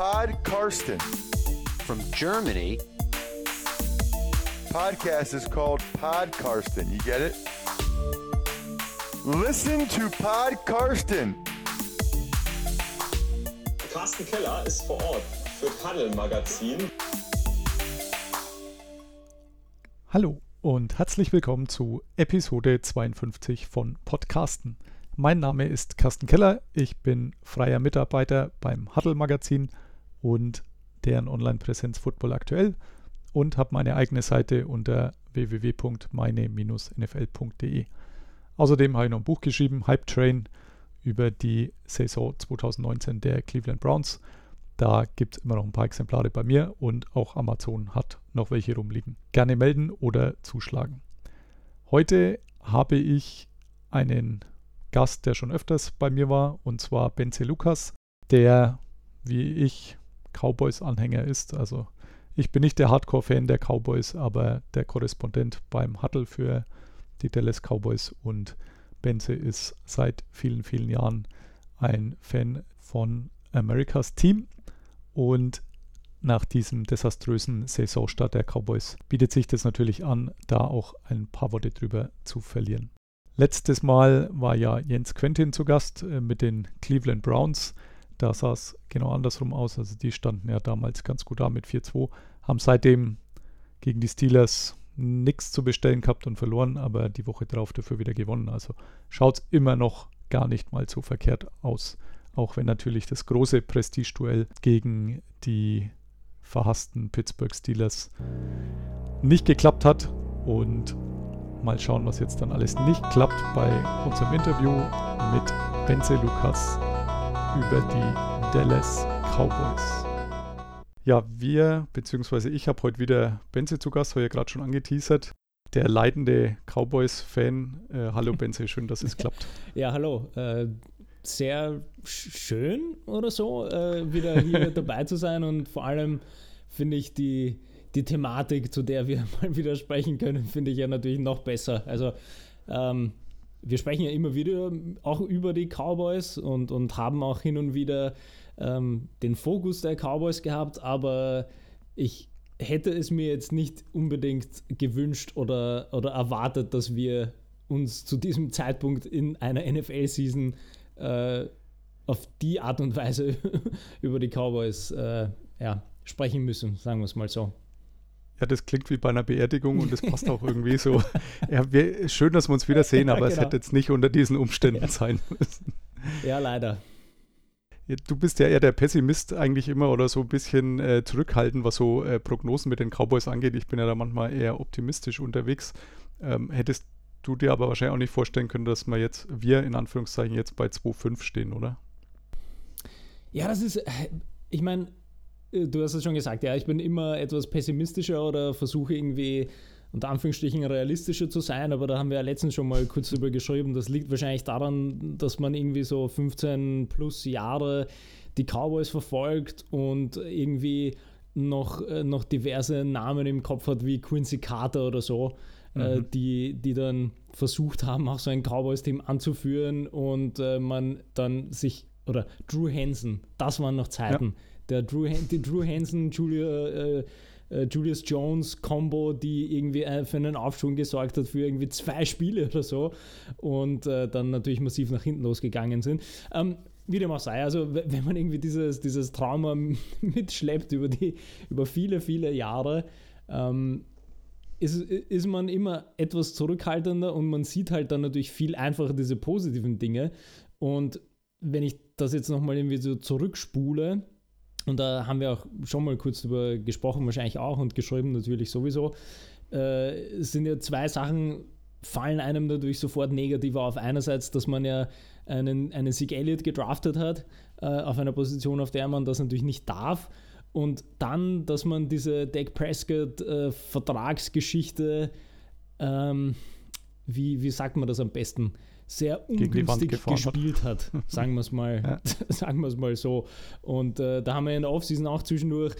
Pod Karsten. From Germany, Podcast is called Pod Karsten. You get it? Listen to Pod Karsten. Carsten Keller ist vor Ort für Paddel Magazin. Hallo und herzlich willkommen zu Episode 52 von Podcasten. Mein Name ist Carsten Keller, ich bin freier Mitarbeiter beim Huddle Magazin und deren Online-Präsenz Football aktuell und habe meine eigene Seite unter www.meine-nfl.de. Außerdem habe ich noch ein Buch geschrieben, Hype Train, über die Saison 2019 der Cleveland Browns. Da gibt es immer noch ein paar Exemplare bei mir und auch Amazon hat noch welche rumliegen. Gerne melden oder zuschlagen. Heute habe ich einen Gast, der schon öfters bei mir war, und zwar Benze Lukas, der wie ich Cowboys-Anhänger ist. Also ich bin nicht der Hardcore-Fan der Cowboys, aber der Korrespondent beim Huddle für die Dallas Cowboys und Benze ist seit vielen, vielen Jahren ein Fan von Americas Team und nach diesem desaströsen Saisonstart der Cowboys bietet sich das natürlich an, da auch ein paar Worte drüber zu verlieren. Letztes Mal war ja Jens Quentin zu Gast äh, mit den Cleveland Browns. Da sah es genau andersrum aus. Also die standen ja damals ganz gut da mit 4-2, haben seitdem gegen die Steelers nichts zu bestellen gehabt und verloren, aber die Woche darauf dafür wieder gewonnen. Also schaut es immer noch gar nicht mal so verkehrt aus. Auch wenn natürlich das große Prestigeduell gegen die verhassten Pittsburgh Steelers nicht geklappt hat. Und mal schauen, was jetzt dann alles nicht klappt bei unserem Interview mit Benze Lukas über die Dallas Cowboys. Ja, wir, beziehungsweise ich habe heute wieder Benze zu Gast, habe ja gerade schon angeteasert. Der leidende Cowboys-Fan. Äh, hallo Benze, schön, dass es klappt. Ja, hallo. Äh, sehr schön oder so, äh, wieder hier dabei zu sein und vor allem finde ich die, die Thematik, zu der wir mal wieder sprechen können, finde ich ja natürlich noch besser. Also ähm, wir sprechen ja immer wieder auch über die Cowboys und, und haben auch hin und wieder ähm, den Fokus der Cowboys gehabt, aber ich hätte es mir jetzt nicht unbedingt gewünscht oder, oder erwartet, dass wir uns zu diesem Zeitpunkt in einer NFL-Season äh, auf die Art und Weise über die Cowboys äh, ja, sprechen müssen, sagen wir es mal so. Ja, das klingt wie bei einer Beerdigung und das passt auch irgendwie so. Ja, wir, schön, dass wir uns wiedersehen, aber genau. es hätte jetzt nicht unter diesen Umständen ja. sein müssen. Ja, leider. Ja, du bist ja eher der Pessimist eigentlich immer oder so ein bisschen äh, zurückhaltend, was so äh, Prognosen mit den Cowboys angeht. Ich bin ja da manchmal eher optimistisch unterwegs. Ähm, hättest du dir aber wahrscheinlich auch nicht vorstellen können, dass wir jetzt, wir in Anführungszeichen, jetzt bei 2,5 stehen, oder? Ja, das ist, äh, ich meine, du hast es schon gesagt, ja, ich bin immer etwas pessimistischer oder versuche irgendwie unter Anführungsstrichen realistischer zu sein, aber da haben wir ja letztens schon mal kurz drüber geschrieben. Das liegt wahrscheinlich daran, dass man irgendwie so 15 plus Jahre die Cowboys verfolgt und irgendwie noch, äh, noch diverse Namen im Kopf hat, wie Quincy Carter oder so, äh, mhm. äh, die, die dann versucht haben, auch so ein Cowboys-Team anzuführen und äh, man dann sich, oder Drew Hansen, das waren noch Zeiten. Ja der Drew, die Drew Hansen, Julia, äh, äh, Julius Jones Combo, die irgendwie äh, für einen Aufschwung gesorgt hat für irgendwie zwei Spiele oder so und äh, dann natürlich massiv nach hinten losgegangen sind. Ähm, wie dem auch sei, also wenn man irgendwie dieses, dieses Trauma mitschleppt über, die, über viele, viele Jahre, ähm, ist, ist man immer etwas zurückhaltender und man sieht halt dann natürlich viel einfacher diese positiven Dinge. Und wenn ich das jetzt nochmal irgendwie so zurückspule, und da haben wir auch schon mal kurz drüber gesprochen, wahrscheinlich auch und geschrieben natürlich sowieso. Äh, es sind ja zwei Sachen, fallen einem natürlich sofort negativer auf. Einerseits, dass man ja einen, einen Sieg Elliott gedraftet hat, äh, auf einer Position, auf der man das natürlich nicht darf. Und dann, dass man diese Dak Prescott-Vertragsgeschichte, äh, ähm, wie, wie sagt man das am besten? Sehr ungünstig gespielt hat, hat sagen wir es mal, ja. sagen mal so. Und äh, da haben wir in der Offseason auch zwischendurch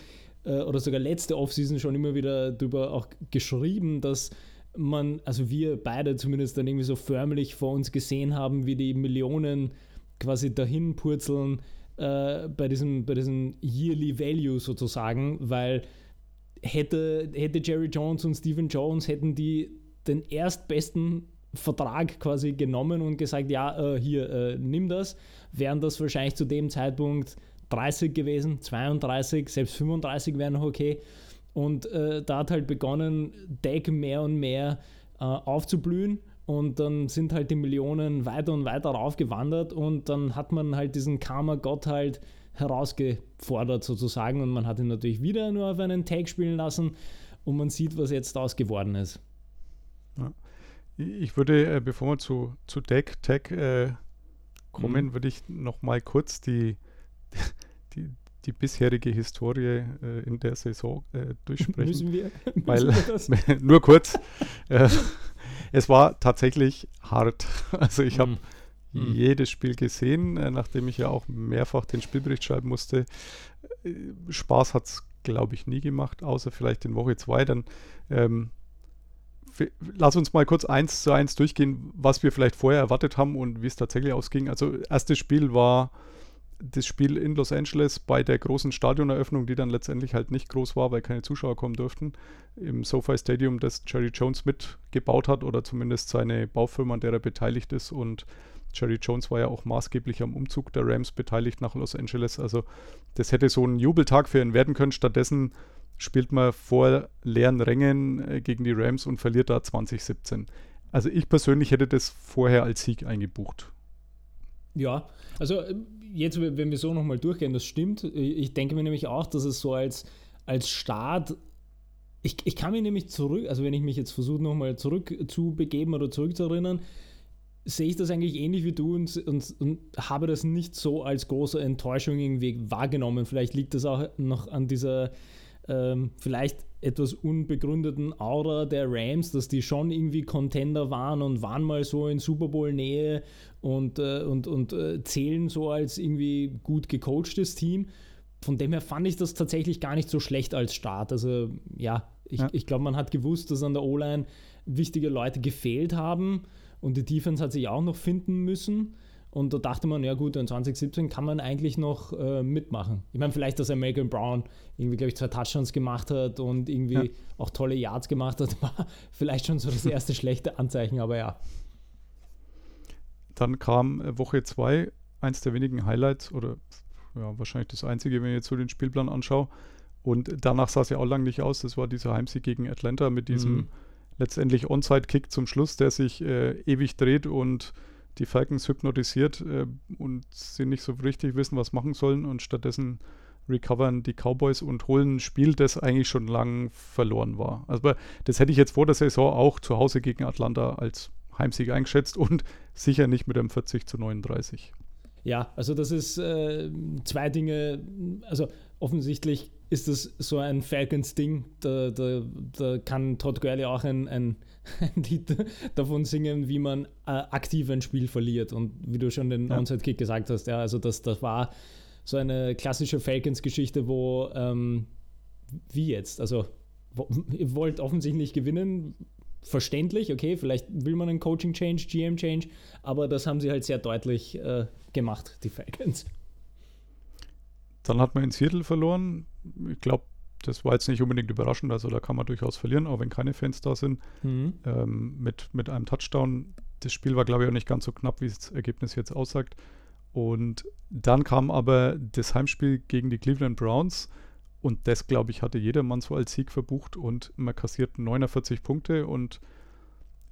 äh, oder sogar letzte Offseason schon immer wieder darüber auch geschrieben, dass man, also wir beide zumindest dann irgendwie so förmlich vor uns gesehen haben, wie die Millionen quasi dahin purzeln äh, bei, diesem, bei diesem Yearly Value sozusagen, weil hätte, hätte Jerry Jones und Stephen Jones, hätten die den erstbesten Vertrag quasi genommen und gesagt, ja, äh, hier, äh, nimm das, wären das wahrscheinlich zu dem Zeitpunkt 30 gewesen, 32, selbst 35 wären noch okay. Und äh, da hat halt begonnen, Deck mehr und mehr äh, aufzublühen. Und dann sind halt die Millionen weiter und weiter raufgewandert und dann hat man halt diesen Karma-Gott halt herausgefordert sozusagen und man hat ihn natürlich wieder nur auf einen Tag spielen lassen und man sieht, was jetzt daraus geworden ist. Ja. Ich würde, äh, bevor wir zu, zu Deck, Tag äh, kommen, mhm. würde ich noch mal kurz die, die, die bisherige Historie äh, in der Saison äh, durchsprechen. Müssen wir? Weil, wir nur kurz, äh, es war tatsächlich hart. Also ich habe mhm. jedes Spiel gesehen, äh, nachdem ich ja auch mehrfach den Spielbericht schreiben musste. Spaß hat es, glaube ich, nie gemacht, außer vielleicht in Woche 2. Dann ähm, lass uns mal kurz eins zu eins durchgehen, was wir vielleicht vorher erwartet haben und wie es tatsächlich ausging. Also erstes Spiel war das Spiel in Los Angeles bei der großen Stadioneröffnung, die dann letztendlich halt nicht groß war, weil keine Zuschauer kommen durften, im SoFi Stadium, das Jerry Jones mitgebaut hat oder zumindest seine Baufirma, an der er beteiligt ist. Und Jerry Jones war ja auch maßgeblich am Umzug der Rams beteiligt nach Los Angeles. Also das hätte so ein Jubeltag für ihn werden können. Stattdessen spielt man vor leeren Rängen äh, gegen die Rams und verliert da 2017. Also ich persönlich hätte das vorher als Sieg eingebucht. Ja, also äh, jetzt, wenn wir so nochmal durchgehen, das stimmt. Ich denke mir nämlich auch, dass es so als, als Start, ich, ich kann mich nämlich zurück, also wenn ich mich jetzt versuche nochmal zurück zu begeben oder zurückzuerinnern, sehe ich das eigentlich ähnlich wie du und, und, und, habe das nicht so als große Enttäuschung irgendwie wahrgenommen. Vielleicht liegt das auch noch an dieser ähm, vielleicht etwas unbegründeten Aura der Rams, dass die schon irgendwie Contender waren und waren mal so in Super Bowl-Nähe und, äh, und, und äh, zählen so als irgendwie gut gecoachtes Team. Von dem her fand ich das tatsächlich gar nicht so schlecht als Start. Also ja, ich, ja. ich glaube, man hat gewusst, dass an der O-Line wichtige Leute gefehlt haben und die Defense hat sich auch noch finden müssen. Und da dachte man, ja gut, in 2017 kann man eigentlich noch äh, mitmachen. Ich meine, vielleicht, dass er Malcolm Brown irgendwie, glaube ich, zwei Touchdowns gemacht hat und irgendwie ja. auch tolle Yards gemacht hat, war vielleicht schon so das erste schlechte Anzeichen, aber ja. Dann kam äh, Woche 2, eins der wenigen Highlights oder ja, wahrscheinlich das einzige, wenn ich jetzt so den Spielplan anschaue. Und danach sah es ja auch lang nicht aus. Das war dieser Heimsieg gegen Atlanta mit diesem mhm. Letztendlich Onside-Kick zum Schluss, der sich äh, ewig dreht und die Falcons hypnotisiert äh, und sie nicht so richtig wissen, was machen sollen und stattdessen recovern die Cowboys und holen ein Spiel, das eigentlich schon lang verloren war. Also das hätte ich jetzt vor der Saison auch zu Hause gegen Atlanta als Heimsieg eingeschätzt und sicher nicht mit einem 40 zu 39. Ja, also das ist äh, zwei Dinge, also offensichtlich ist das so ein Falcons-Ding, da, da, da, kann Todd Gurley auch ein, ein, ein, Lied davon singen, wie man äh, aktiv ein Spiel verliert und wie du schon den ja. Onside-Kick gesagt hast, ja, also das, das war so eine klassische Falcons-Geschichte, wo, ähm, wie jetzt, also ihr wollt offensichtlich gewinnen, verständlich, okay, vielleicht will man einen Coaching-Change, GM-Change, aber das haben sie halt sehr deutlich äh, gemacht, die Falcons. Dann hat man in Seattle verloren. Ich glaube, das war jetzt nicht unbedingt überraschend, also da kann man durchaus verlieren, auch wenn keine Fans da sind. Mhm. Ähm, mit, mit einem Touchdown. Das Spiel war, glaube ich, auch nicht ganz so knapp, wie das Ergebnis jetzt aussagt. Und dann kam aber das Heimspiel gegen die Cleveland Browns. Und das, glaube ich, hatte jedermann so als Sieg verbucht und man kassiert 49 Punkte und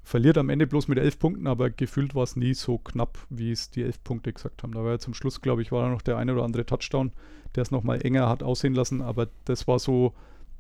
verliert am Ende bloß mit 11 Punkten, aber gefühlt war es nie so knapp, wie es die 11 Punkte gesagt haben. Da war ja zum Schluss, glaube ich, war da noch der eine oder andere Touchdown, der es nochmal enger hat aussehen lassen, aber das war so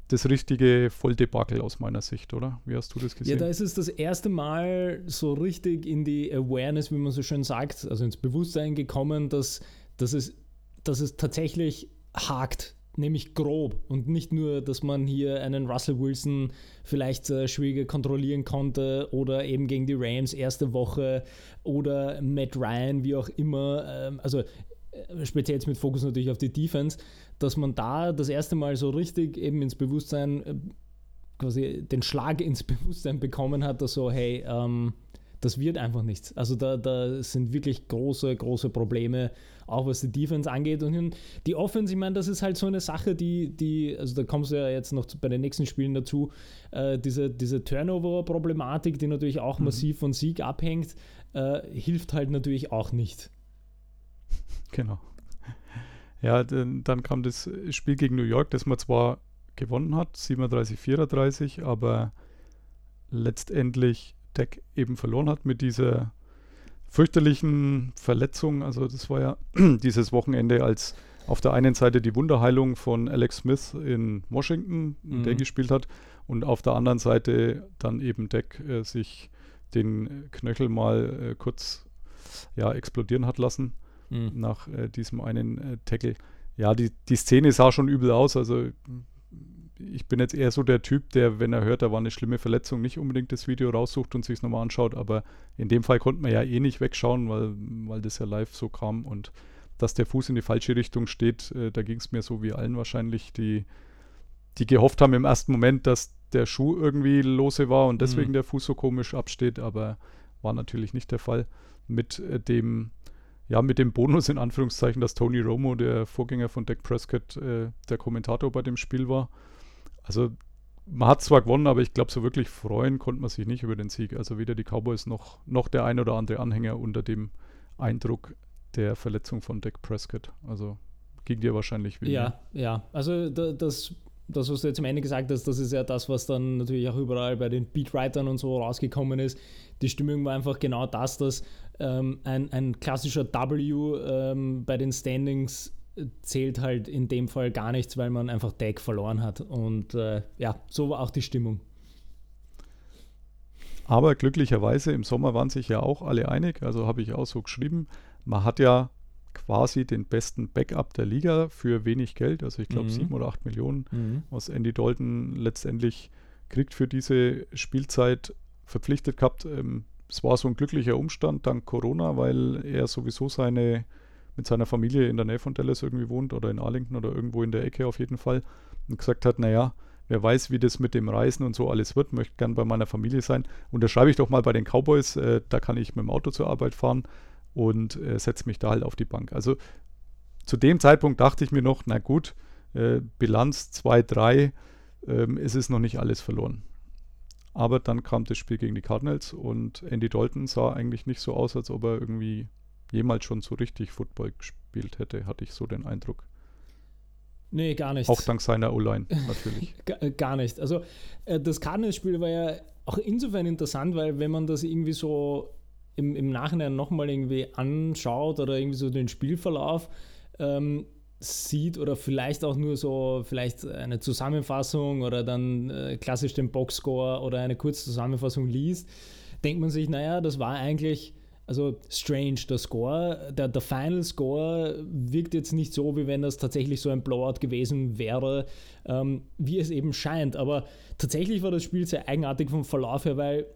das richtige Volldebakel aus meiner Sicht, oder? Wie hast du das gesehen? Ja, da ist es das erste Mal so richtig in die Awareness, wie man so schön sagt, also ins Bewusstsein gekommen, dass, dass, es, dass es tatsächlich hakt nämlich grob und nicht nur, dass man hier einen Russell Wilson vielleicht äh, schwieriger kontrollieren konnte oder eben gegen die Rams erste Woche oder Matt Ryan, wie auch immer. Ähm, also speziell jetzt mit Fokus natürlich auf die Defense, dass man da das erste Mal so richtig eben ins Bewusstsein, äh, quasi den Schlag ins Bewusstsein bekommen hat, dass so, hey, ähm, das wird einfach nichts. Also da, da sind wirklich große, große Probleme, auch was die Defense angeht. Und die Offense, ich meine, das ist halt so eine Sache, die, die also da kommst du ja jetzt noch bei den nächsten Spielen dazu, äh, diese, diese Turnover-Problematik, die natürlich auch mhm. massiv von Sieg abhängt, äh, hilft halt natürlich auch nicht. Genau. Ja, dann kam das Spiel gegen New York, das man zwar gewonnen hat, 37, 34, aber letztendlich Deck eben verloren hat mit dieser fürchterlichen Verletzung. Also das war ja dieses Wochenende, als auf der einen Seite die Wunderheilung von Alex Smith in Washington, mhm. der gespielt hat, und auf der anderen Seite dann eben Deck äh, sich den Knöchel mal äh, kurz ja, explodieren hat lassen mhm. nach äh, diesem einen äh, Tackle. Ja, die, die Szene sah schon übel aus. Also ich bin jetzt eher so der Typ, der, wenn er hört, da war eine schlimme Verletzung, nicht unbedingt das Video raussucht und sich es nochmal anschaut. Aber in dem Fall konnte man ja eh nicht wegschauen, weil, weil das ja live so kam. Und dass der Fuß in die falsche Richtung steht, äh, da ging es mir so wie allen wahrscheinlich, die, die gehofft haben im ersten Moment, dass der Schuh irgendwie lose war und deswegen mhm. der Fuß so komisch absteht. Aber war natürlich nicht der Fall. Mit äh, dem ja, mit dem Bonus in Anführungszeichen, dass Tony Romo, der Vorgänger von Dak Prescott, äh, der Kommentator bei dem Spiel war. Also man hat zwar gewonnen, aber ich glaube, so wirklich freuen konnte man sich nicht über den Sieg. Also weder die Cowboys noch, noch der ein oder andere Anhänger unter dem Eindruck der Verletzung von Dak Prescott. Also ging dir wahrscheinlich wieder. Ja, ja. Also das, das, was du jetzt am Ende gesagt hast, das ist ja das, was dann natürlich auch überall bei den Beatwritern und so rausgekommen ist. Die Stimmung war einfach genau das, dass ähm, ein, ein klassischer W ähm, bei den Standings zählt halt in dem Fall gar nichts, weil man einfach Tag verloren hat. Und äh, ja, so war auch die Stimmung. Aber glücklicherweise im Sommer waren sich ja auch alle einig, also habe ich auch so geschrieben, man hat ja quasi den besten Backup der Liga für wenig Geld, also ich glaube mhm. sieben oder acht Millionen, mhm. was Andy Dalton letztendlich kriegt für diese Spielzeit verpflichtet gehabt. Ähm, es war so ein glücklicher Umstand dank Corona, weil er sowieso seine mit seiner Familie in der Nähe von Dallas irgendwie wohnt oder in Arlington oder irgendwo in der Ecke auf jeden Fall und gesagt hat, naja, wer weiß, wie das mit dem Reisen und so alles wird, möchte gern bei meiner Familie sein. Unterschreibe ich doch mal bei den Cowboys, äh, da kann ich mit dem Auto zur Arbeit fahren und äh, setze mich da halt auf die Bank. Also zu dem Zeitpunkt dachte ich mir noch, na gut, äh, Bilanz 2-3, ähm, es ist noch nicht alles verloren. Aber dann kam das Spiel gegen die Cardinals und Andy Dalton sah eigentlich nicht so aus, als ob er irgendwie jemals schon so richtig Football gespielt hätte, hatte ich so den Eindruck. Nee, gar nicht. Auch dank seiner O-Line natürlich. Äh, gar nicht. Also äh, das Cardinals-Spiel war ja auch insofern interessant, weil wenn man das irgendwie so im, im Nachhinein nochmal irgendwie anschaut oder irgendwie so den Spielverlauf ähm, sieht oder vielleicht auch nur so vielleicht eine Zusammenfassung oder dann äh, klassisch den Boxscore oder eine kurze Zusammenfassung liest, denkt man sich, naja, das war eigentlich also strange, der Score, der, der Final Score wirkt jetzt nicht so, wie wenn das tatsächlich so ein Blowout gewesen wäre, ähm, wie es eben scheint. Aber tatsächlich war das Spiel sehr eigenartig vom Verlauf her, weil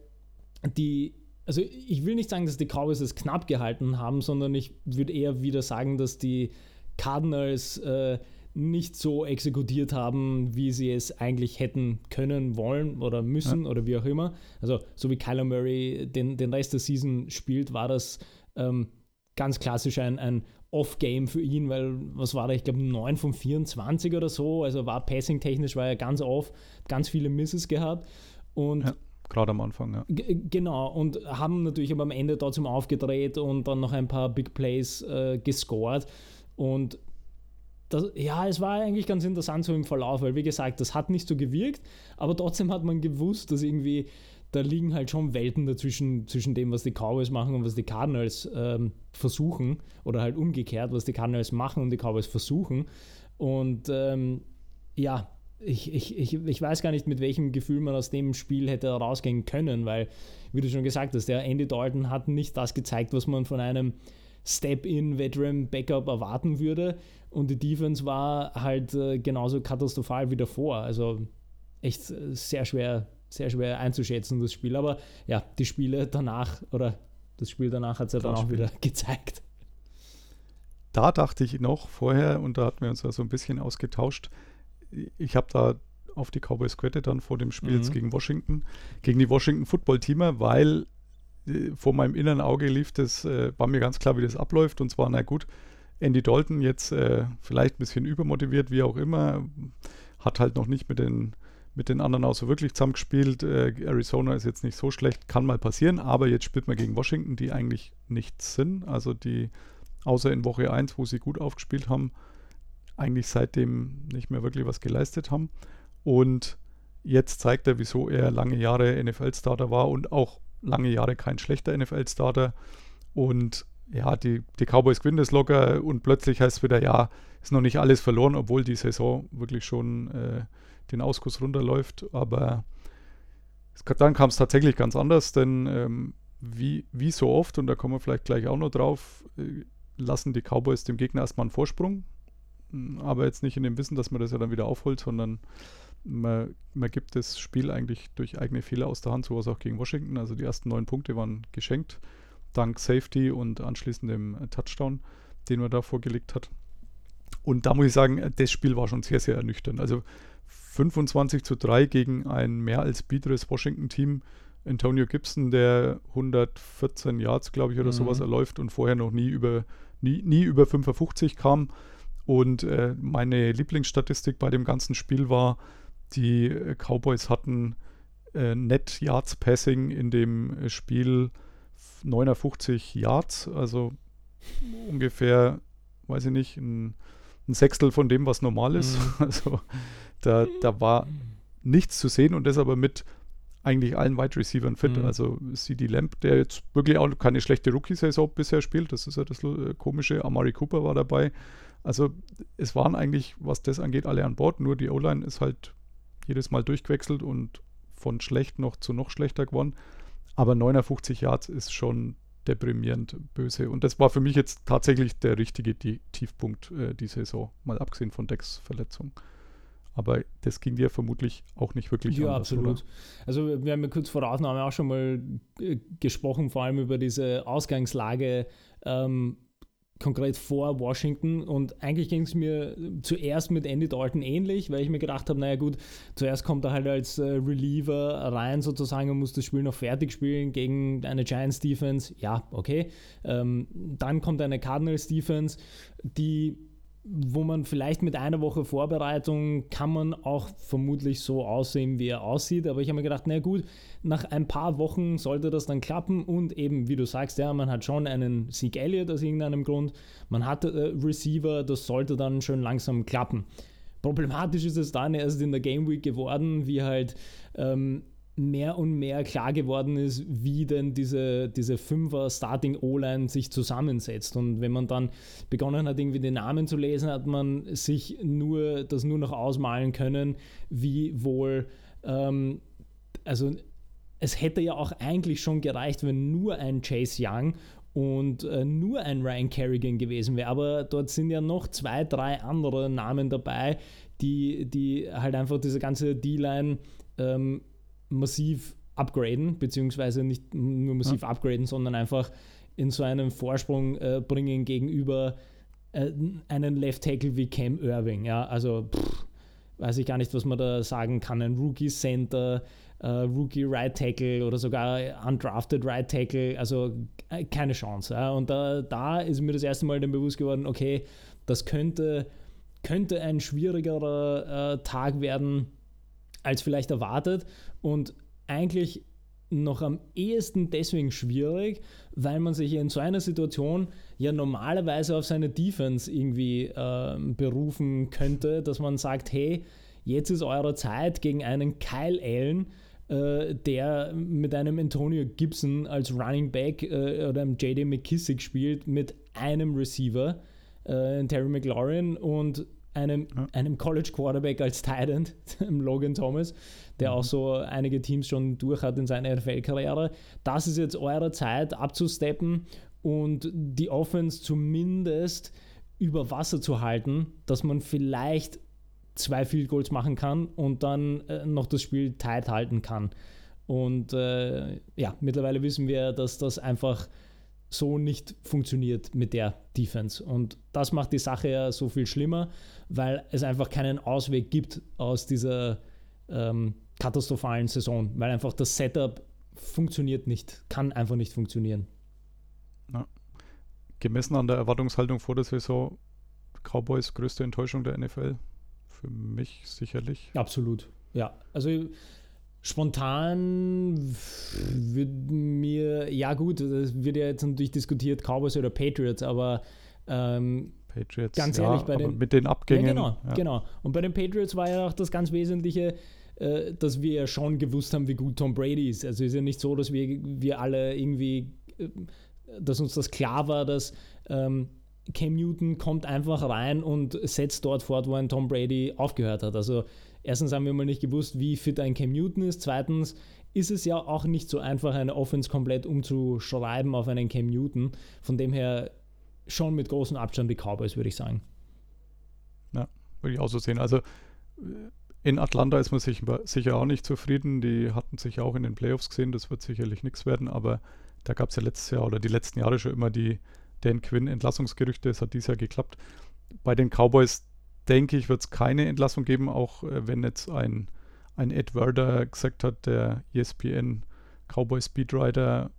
die, also ich will nicht sagen, dass die Cowboys es knapp gehalten haben, sondern ich würde eher wieder sagen, dass die Cardinals äh, nicht so exekutiert haben, wie sie es eigentlich hätten können, wollen oder müssen ja. oder wie auch immer. Also so wie Kyler Murray den, den Rest der Season spielt, war das ähm, ganz klassisch ein, ein Off-Game für ihn, weil was war da, ich glaube 9 von 24 oder so, also war passing-technisch, war er ganz off, ganz viele Misses gehabt und ja gerade am Anfang, ja. Genau, und haben natürlich aber am Ende trotzdem aufgedreht und dann noch ein paar Big Plays äh, gescored. Und das, ja, es war eigentlich ganz interessant so im Verlauf, weil wie gesagt, das hat nicht so gewirkt, aber trotzdem hat man gewusst, dass irgendwie da liegen halt schon Welten dazwischen, zwischen dem, was die Cowboys machen und was die Cardinals ähm, versuchen, oder halt umgekehrt, was die Cardinals machen und die Cowboys versuchen. Und ähm, ja, ich, ich, ich, ich weiß gar nicht, mit welchem Gefühl man aus dem Spiel hätte rausgehen können, weil, wie du schon gesagt hast, der Andy Dalton hat nicht das gezeigt, was man von einem Step-in-Veteran-Backup erwarten würde. Und die Defense war halt äh, genauso katastrophal wie davor. Also echt äh, sehr schwer, sehr schwer einzuschätzen, das Spiel. Aber ja, die Spiele danach oder das Spiel danach hat es ja dann auch wieder gezeigt. Da dachte ich noch vorher, und da hatten wir uns ja so ein bisschen ausgetauscht, ich habe da auf die Cowboys Quette dann vor dem Spiel mhm. jetzt gegen Washington, gegen die Washington Football Teamer, weil äh, vor meinem inneren Auge lief das, äh, war mir ganz klar, wie das abläuft. Und zwar, na gut, Andy Dalton jetzt äh, vielleicht ein bisschen übermotiviert, wie auch immer, hat halt noch nicht mit den, mit den anderen auch so wirklich zusammengespielt. Äh, Arizona ist jetzt nicht so schlecht, kann mal passieren, aber jetzt spielt man gegen Washington, die eigentlich nichts sind. Also die, außer in Woche 1, wo sie gut aufgespielt haben, eigentlich seitdem nicht mehr wirklich was geleistet haben. Und jetzt zeigt er, wieso er lange Jahre NFL-Starter war und auch lange Jahre kein schlechter NFL-Starter. Und ja, die, die Cowboys gewinnen das locker und plötzlich heißt es wieder, ja, ist noch nicht alles verloren, obwohl die Saison wirklich schon äh, den Ausguss runterläuft. Aber es, dann kam es tatsächlich ganz anders, denn ähm, wie, wie so oft, und da kommen wir vielleicht gleich auch noch drauf, äh, lassen die Cowboys dem Gegner erstmal einen Vorsprung. Aber jetzt nicht in dem Wissen, dass man das ja dann wieder aufholt, sondern man, man gibt das Spiel eigentlich durch eigene Fehler aus der Hand, sowas auch gegen Washington. Also die ersten neun Punkte waren geschenkt, dank Safety und anschließend dem Touchdown, den man da vorgelegt hat. Und da muss ich sagen, das Spiel war schon sehr, sehr ernüchternd. Also 25 zu 3 gegen ein mehr als biederes Washington-Team. Antonio Gibson, der 114 Yards, glaube ich, oder mhm. sowas erläuft und vorher noch nie über, nie, nie über 55 kam. Und äh, meine Lieblingsstatistik bei dem ganzen Spiel war, die äh, Cowboys hatten äh, Net Yards Passing in dem äh, Spiel 59 Yards, also ungefähr, weiß ich nicht, ein, ein Sechstel von dem, was normal ist. Mhm. Also da, da war nichts zu sehen und das aber mit eigentlich allen Wide Receivers fit. Mhm. Also CD Lamp, der jetzt wirklich auch keine schlechte Rookie-Saison bisher spielt, das ist ja das äh, Komische. Amari Cooper war dabei. Also es waren eigentlich, was das angeht, alle an Bord, nur die O-Line ist halt jedes Mal durchgewechselt und von schlecht noch zu noch schlechter geworden. Aber 59 Yards ist schon deprimierend böse. Und das war für mich jetzt tatsächlich der richtige die Tiefpunkt äh, die Saison, mal abgesehen von Decks Verletzung. Aber das ging dir vermutlich auch nicht wirklich Ja, anders, absolut. Oder? Also wir haben ja kurz vor der Aufnahme auch schon mal äh, gesprochen, vor allem über diese Ausgangslage ähm, konkret vor Washington und eigentlich ging es mir zuerst mit Andy Dalton ähnlich, weil ich mir gedacht habe, naja gut, zuerst kommt er halt als äh, Reliever rein sozusagen und muss das Spiel noch fertig spielen gegen eine Giants Defense, ja, okay. Ähm, dann kommt eine Cardinals Defense, die wo man vielleicht mit einer Woche Vorbereitung kann man auch vermutlich so aussehen, wie er aussieht. Aber ich habe mir gedacht, na gut, nach ein paar Wochen sollte das dann klappen und eben, wie du sagst, ja, man hat schon einen Sieg Elliott aus irgendeinem Grund, man hat äh, Receiver, das sollte dann schön langsam klappen. Problematisch ist es dann erst in der Game Week geworden, wie halt ähm, mehr und mehr klar geworden ist, wie denn diese, diese Fünfer Starting O-Line sich zusammensetzt. Und wenn man dann begonnen hat, irgendwie den Namen zu lesen, hat man sich nur das nur noch ausmalen können, wie wohl, ähm, also es hätte ja auch eigentlich schon gereicht, wenn nur ein Chase Young und äh, nur ein Ryan Kerrigan gewesen wäre. Aber dort sind ja noch zwei, drei andere Namen dabei, die, die halt einfach diese ganze D-Line ähm, massiv upgraden, beziehungsweise nicht nur massiv ja. upgraden, sondern einfach in so einen Vorsprung äh, bringen gegenüber äh, einen Left Tackle wie Cam Irving. Ja, also pff, weiß ich gar nicht, was man da sagen kann. Ein Rookie Center, äh, Rookie Right Tackle oder sogar Undrafted Right Tackle, also äh, keine Chance. Ja. Und da, da ist mir das erste Mal dann bewusst geworden, okay, das könnte, könnte ein schwierigerer äh, Tag werden als vielleicht erwartet und eigentlich noch am ehesten deswegen schwierig, weil man sich in so einer Situation ja normalerweise auf seine Defense irgendwie äh, berufen könnte, dass man sagt, hey, jetzt ist eure Zeit gegen einen Kyle Allen, äh, der mit einem Antonio Gibson als Running Back äh, oder einem JD McKissick spielt, mit einem Receiver, äh, Terry McLaurin. Und einem, ja. einem College Quarterback als Tight End, Logan Thomas, der mhm. auch so einige Teams schon durch hat in seiner NFL-Karriere. Das ist jetzt eure Zeit abzusteppen und die Offense zumindest über Wasser zu halten, dass man vielleicht zwei Field Goals machen kann und dann äh, noch das Spiel tight halten kann. Und äh, ja, mittlerweile wissen wir, dass das einfach so nicht funktioniert mit der Defense. Und das macht die Sache ja so viel schlimmer, weil es einfach keinen Ausweg gibt aus dieser ähm, katastrophalen Saison, weil einfach das Setup funktioniert nicht, kann einfach nicht funktionieren. Gemessen an der Erwartungshaltung vor der Saison, Cowboys größte Enttäuschung der NFL. Für mich sicherlich. Absolut. Ja, also spontan wird mir, ja gut, das wird ja jetzt natürlich diskutiert, Cowboys oder Patriots, aber ähm, Patriots. Ganz ja, ehrlich, bei aber den- mit den Abgängen. Ja, genau, ja. genau. Und bei den Patriots war ja auch das ganz Wesentliche, äh, dass wir ja schon gewusst haben, wie gut Tom Brady ist. Also ist ja nicht so, dass wir, wir alle irgendwie, äh, dass uns das klar war, dass ähm, Cam Newton kommt einfach rein und setzt dort fort, wo ein Tom Brady aufgehört hat. Also erstens haben wir mal nicht gewusst, wie fit ein Cam Newton ist. Zweitens ist es ja auch nicht so einfach, eine Offense komplett umzuschreiben auf einen Cam Newton. Von dem her schon mit großem Abstand die Cowboys, würde ich sagen. Würde ich auch so sehen. Also äh, in Atlanta ist man sich sicher auch nicht zufrieden. Die hatten sich auch in den Playoffs gesehen. Das wird sicherlich nichts werden. Aber da gab es ja letztes Jahr oder die letzten Jahre schon immer die Dan Quinn Entlassungsgerüchte. Es hat dieses Jahr geklappt. Bei den Cowboys denke ich, wird es keine Entlassung geben, auch äh, wenn jetzt ein, ein Ed Werder gesagt hat, der ESPN Cowboy Speedwriter,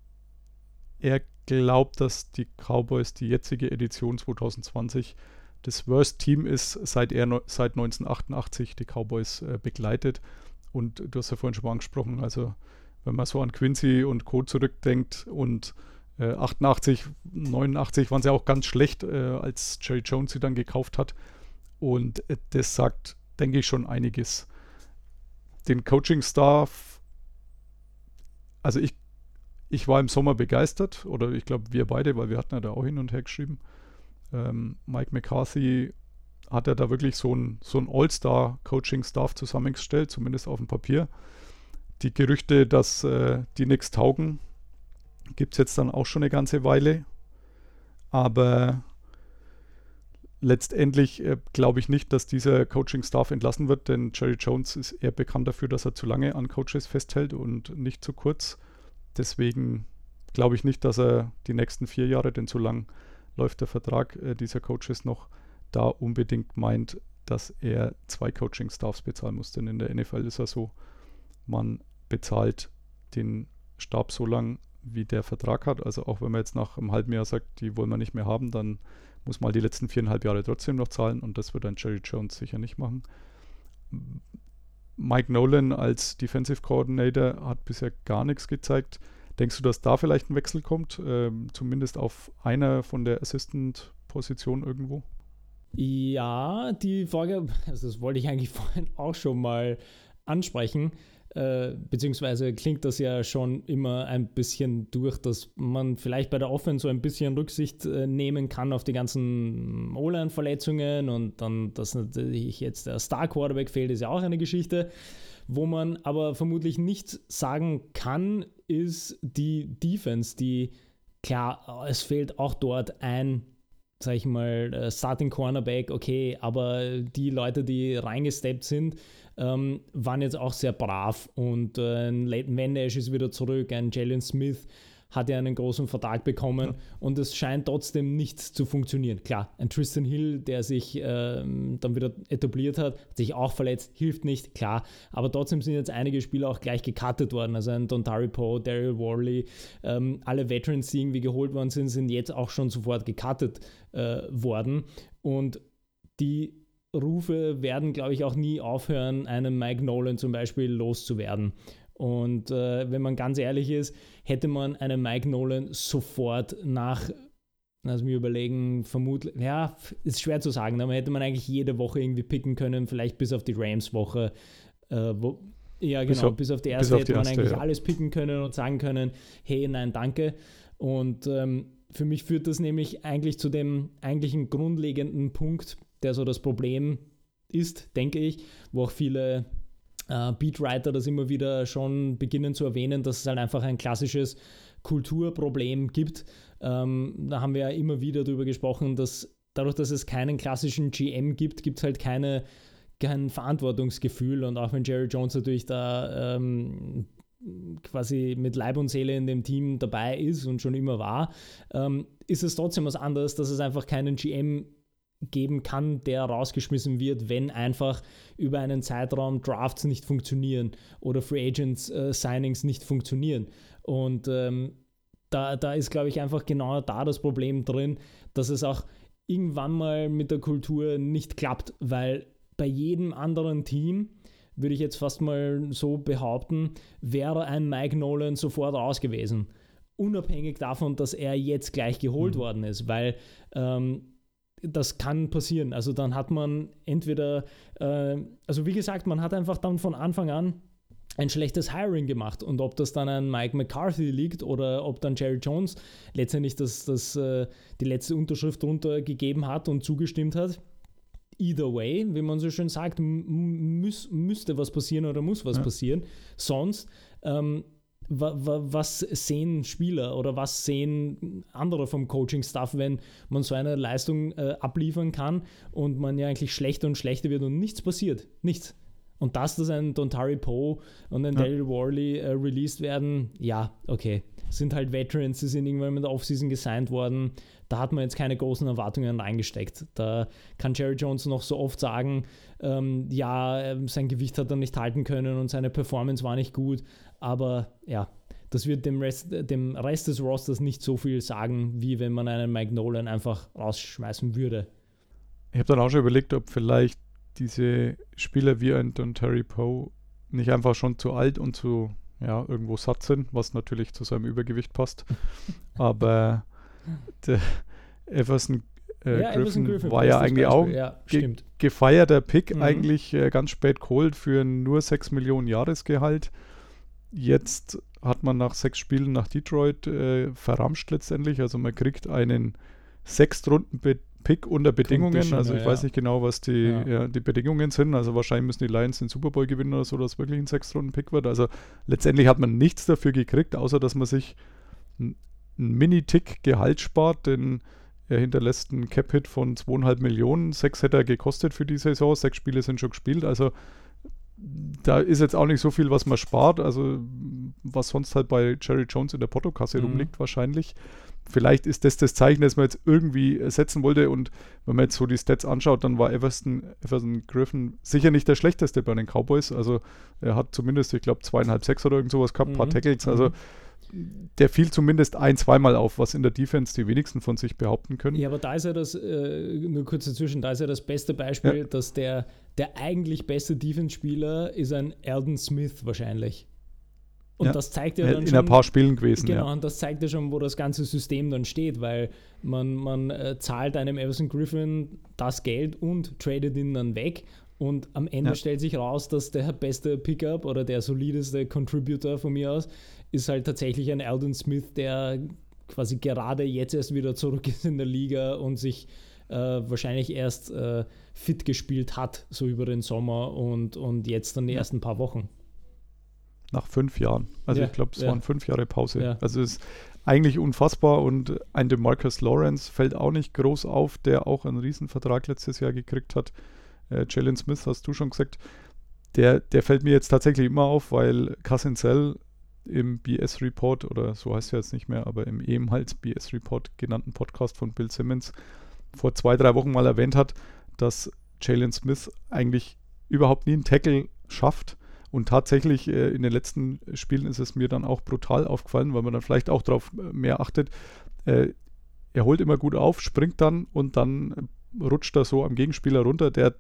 er glaubt, dass die Cowboys die jetzige Edition 2020 das Worst Team ist, seit er seit 1988 die Cowboys äh, begleitet. Und du hast ja vorhin schon mal angesprochen, also wenn man so an Quincy und Co. zurückdenkt und äh, 88, 89 waren sie auch ganz schlecht, äh, als Jerry Jones sie dann gekauft hat. Und äh, das sagt, denke ich, schon einiges. Den Coaching-Staff, also ich, ich war im Sommer begeistert, oder ich glaube, wir beide, weil wir hatten ja da auch hin und her geschrieben ähm, Mike McCarthy hat er da wirklich so ein, so All-Star-Coaching-Staff zusammengestellt, zumindest auf dem Papier. Die Gerüchte, dass äh, die nichts taugen, gibt es jetzt dann auch schon eine ganze Weile. Aber letztendlich äh, glaube ich nicht, dass dieser Coaching-Staff entlassen wird, denn Jerry Jones ist eher bekannt dafür, dass er zu lange an Coaches festhält und nicht zu kurz. Deswegen glaube ich nicht, dass er die nächsten vier Jahre, denn zu lang läuft der Vertrag äh, dieser Coaches noch, da unbedingt meint, dass er zwei Coaching-Staffs bezahlen muss. Denn in der NFL ist ja so, man bezahlt den Stab so lang, wie der Vertrag hat. Also auch wenn man jetzt nach einem halben Jahr sagt, die wollen wir nicht mehr haben, dann muss man die letzten viereinhalb Jahre trotzdem noch zahlen und das wird ein Jerry Jones sicher nicht machen. Mike Nolan als Defensive Coordinator hat bisher gar nichts gezeigt. Denkst du, dass da vielleicht ein Wechsel kommt? Ähm, zumindest auf einer von der Assistant-Position irgendwo? Ja, die Frage, also das wollte ich eigentlich vorhin auch schon mal ansprechen, äh, beziehungsweise klingt das ja schon immer ein bisschen durch, dass man vielleicht bei der Offense so ein bisschen Rücksicht äh, nehmen kann auf die ganzen O-Line-Verletzungen und dann, dass natürlich jetzt der Star-Quarterback fehlt, ist ja auch eine Geschichte. Wo man aber vermutlich nicht sagen kann, ist die Defense, die klar, es fehlt auch dort ein sag ich mal, äh, Starting Cornerback, okay, aber die Leute, die reingesteppt sind, ähm, waren jetzt auch sehr brav und äh, ein Leighton Van ist wieder zurück, ein Jalen Smith hat ja einen großen Vertrag bekommen ja. und es scheint trotzdem nicht zu funktionieren. Klar, ein Tristan Hill, der sich ähm, dann wieder etabliert hat, hat sich auch verletzt, hilft nicht, klar, aber trotzdem sind jetzt einige Spieler auch gleich gecuttet worden, also ein Dontari Poe, Daryl Worley, ähm, alle Veterans, die irgendwie geholt worden sind, sind jetzt auch schon sofort gecuttet äh, worden und die Rufe werden, glaube ich, auch nie aufhören, einen Mike Nolan zum Beispiel loszuwerden. Und äh, wenn man ganz ehrlich ist, hätte man einen Mike Nolan sofort nach, lass mich überlegen, vermutlich, ja, ist schwer zu sagen, aber hätte man eigentlich jede Woche irgendwie picken können, vielleicht bis auf die Rams-Woche, äh, wo, ja genau, bis auf, bis auf die erste auf hätte die man erste, eigentlich ja. alles picken können und sagen können, hey, nein, danke. Und ähm, für mich führt das nämlich eigentlich zu dem eigentlichen grundlegenden Punkt, der so das Problem ist, denke ich, wo auch viele äh, Beatwriter das immer wieder schon beginnen zu erwähnen, dass es halt einfach ein klassisches Kulturproblem gibt. Ähm, da haben wir ja immer wieder darüber gesprochen, dass dadurch, dass es keinen klassischen GM gibt, gibt es halt keine, kein Verantwortungsgefühl. Und auch wenn Jerry Jones natürlich da ähm, quasi mit Leib und Seele in dem Team dabei ist und schon immer war, ähm, ist es trotzdem was anderes, dass es einfach keinen GM geben kann, der rausgeschmissen wird, wenn einfach über einen Zeitraum Drafts nicht funktionieren oder Free Agents äh, Signings nicht funktionieren. Und ähm, da, da ist, glaube ich, einfach genau da das Problem drin, dass es auch irgendwann mal mit der Kultur nicht klappt, weil bei jedem anderen Team, würde ich jetzt fast mal so behaupten, wäre ein Mike Nolan sofort raus gewesen. Unabhängig davon, dass er jetzt gleich geholt mhm. worden ist, weil ähm, das kann passieren. Also dann hat man entweder, äh, also wie gesagt, man hat einfach dann von Anfang an ein schlechtes Hiring gemacht. Und ob das dann an Mike McCarthy liegt oder ob dann Jerry Jones letztendlich das, das, äh, die letzte Unterschrift drunter gegeben hat und zugestimmt hat, either way, wie man so schön sagt, müß, müsste was passieren oder muss was ja. passieren. Sonst ähm, was sehen Spieler oder was sehen andere vom Coaching-Staff, wenn man so eine Leistung äh, abliefern kann und man ja eigentlich schlechter und schlechter wird und nichts passiert? Nichts. Und dass das ein Dontari Poe und ein ja. Daryl Worley äh, released werden, ja, okay. Sind halt Veterans, sie sind irgendwann mit der Offseason gesigned worden. Da hat man jetzt keine großen Erwartungen reingesteckt. Da kann Jerry Jones noch so oft sagen, ähm, ja, ähm, sein Gewicht hat er nicht halten können und seine Performance war nicht gut. Aber ja, das wird dem Rest, dem Rest des Rosters nicht so viel sagen, wie wenn man einen Mike Nolan einfach rausschmeißen würde. Ich habe dann auch schon überlegt, ob vielleicht diese Spieler wie ein Don Terry Poe nicht einfach schon zu alt und zu ja, irgendwo satt sind, was natürlich zu seinem Übergewicht passt. Aber der Everson, äh, ja, Griffin, Griffin, war ja eigentlich Beispiel. auch ja, ge gefeierter Pick, mhm. eigentlich äh, ganz spät geholt für nur 6 Millionen Jahresgehalt. Jetzt hat man nach sechs Spielen nach Detroit äh, verramscht letztendlich. Also man kriegt einen Sechstrunden-Pick unter Bedingungen. Also ich ja. weiß nicht genau, was die, ja. Ja, die Bedingungen sind. Also wahrscheinlich müssen die Lions den Super Bowl gewinnen oder so, dass wirklich ein Sechstrunden-Pick wird. Also letztendlich hat man nichts dafür gekriegt, außer dass man sich einen Mini-Tick Gehalt spart, denn er hinterlässt einen Cap-Hit von zweieinhalb Millionen. Sechs hätte er gekostet für die Saison. Sechs Spiele sind schon gespielt. Also da ist jetzt auch nicht so viel, was man spart. Also, was sonst halt bei Jerry Jones in der Portokasse mhm. rumliegt, wahrscheinlich. Vielleicht ist das das Zeichen, das man jetzt irgendwie setzen wollte. Und wenn man jetzt so die Stats anschaut, dann war Everson, Everson Griffin sicher nicht der schlechteste bei den Cowboys. Also, er hat zumindest, ich glaube, zweieinhalb, sechs oder irgend sowas gehabt, ein mhm. paar Tackles. Also, mhm der fiel zumindest ein, zweimal auf, was in der Defense die wenigsten von sich behaupten können. Ja, aber da ist ja das, äh, nur kurz dazwischen, da ist ja das beste Beispiel, ja. dass der, der eigentlich beste Defense-Spieler ist ein Eldon Smith wahrscheinlich. Und ja. das zeigt ja dann in schon. ein paar Spielen gewesen. Genau, ja. und das zeigt ja schon, wo das ganze System dann steht, weil man, man äh, zahlt einem Everson Griffin das Geld und tradet ihn dann weg. Und am Ende ja. stellt sich raus, dass der beste Pickup oder der solideste Contributor von mir aus ist halt tatsächlich ein Alden Smith, der quasi gerade jetzt erst wieder zurück ist in der Liga und sich äh, wahrscheinlich erst äh, fit gespielt hat, so über den Sommer und, und jetzt dann die ja. ersten paar Wochen. Nach fünf Jahren. Also ja, ich glaube, es ja. waren fünf Jahre Pause. Also es ist eigentlich unfassbar und ein DeMarcus Lawrence fällt auch nicht groß auf, der auch einen Riesenvertrag letztes Jahr gekriegt hat. Äh, Jalen Smith hast du schon gesagt. Der, der fällt mir jetzt tatsächlich immer auf, weil Cousin Cell im BS-Report, oder so heißt er jetzt nicht mehr, aber im ehemals BS-Report genannten Podcast von Bill Simmons vor zwei, drei Wochen mal erwähnt hat, dass Jalen Smith eigentlich überhaupt nie einen Tackle schafft. Und tatsächlich äh, in den letzten Spielen ist es mir dann auch brutal aufgefallen, weil man dann vielleicht auch darauf äh, mehr achtet. Äh, er holt immer gut auf, springt dann und dann rutscht er so am Gegenspieler runter, der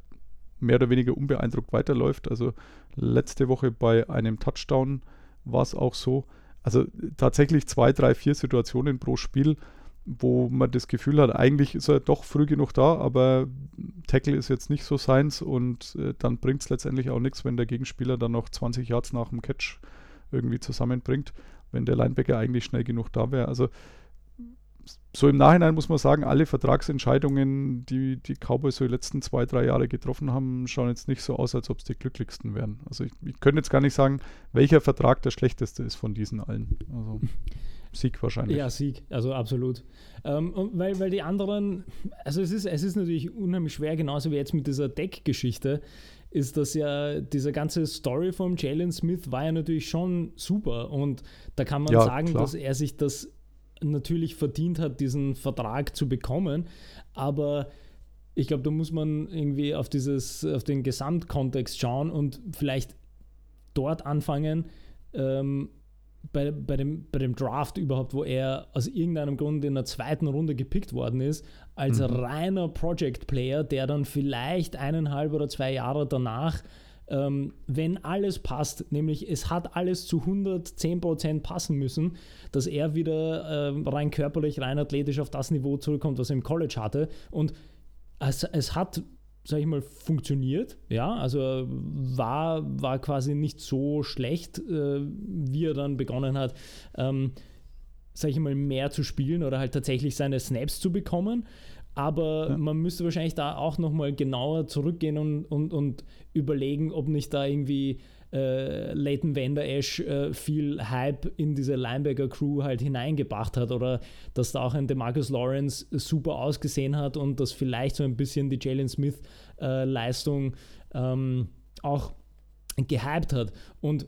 mehr oder weniger unbeeindruckt weiterläuft. Also letzte Woche bei einem Touchdown war es auch so. Also tatsächlich zwei, drei, vier Situationen pro Spiel, wo man das Gefühl hat, eigentlich ist er doch früh genug da, aber Tackle ist jetzt nicht so seins und äh, dann bringt es letztendlich auch nichts, wenn der Gegenspieler dann noch 20 Yards nach dem Catch irgendwie zusammenbringt, wenn der Linebacker eigentlich schnell genug da wäre. Also so im Nachhinein muss man sagen, alle Vertragsentscheidungen, die die Cowboys so die letzten zwei, drei Jahre getroffen haben, schauen jetzt nicht so aus, als ob es die glücklichsten wären. Also ich, ich könnte jetzt gar nicht sagen, welcher Vertrag der schlechteste ist von diesen allen. Also Sieg wahrscheinlich. Ja, Sieg, also absolut. Ähm, weil, weil die anderen, also es ist, es ist natürlich unheimlich schwer, genauso wie jetzt mit dieser Deck-Geschichte, ist dass ja diese ganze Story vom Jalen Smith war ja natürlich schon super und da kann man ja, sagen, klar. dass er sich das natürlich verdient hat, diesen Vertrag zu bekommen. Aber ich glaube, da muss man irgendwie auf dieses, auf den Gesamtkontext schauen und vielleicht dort anfangen, ähm, bei, bei, dem, bei dem Draft überhaupt, wo er aus irgendeinem Grund in der zweiten Runde gepickt worden ist, als mhm. reiner Project Player, der dann vielleicht eineinhalb oder zwei Jahre danach, ähm, wenn alles passt, nämlich es hat alles zu 110% passen müssen, dass er wieder ähm, rein körperlich, rein athletisch auf das Niveau zurückkommt, was er im College hatte. Und es, es hat sag ich mal, funktioniert. Ja, also war, war quasi nicht so schlecht, äh, wie er dann begonnen hat, ähm, sag ich mal, mehr zu spielen oder halt tatsächlich seine Snaps zu bekommen. Aber ja. man müsste wahrscheinlich da auch nochmal genauer zurückgehen und, und, und überlegen, ob nicht da irgendwie äh, Leighton Vander Esch äh, viel Hype in diese Linebacker-Crew halt hineingebracht hat oder dass da auch ein Demarcus Lawrence super ausgesehen hat und dass vielleicht so ein bisschen die Jalen Smith-Leistung äh, ähm, auch gehypt hat. Und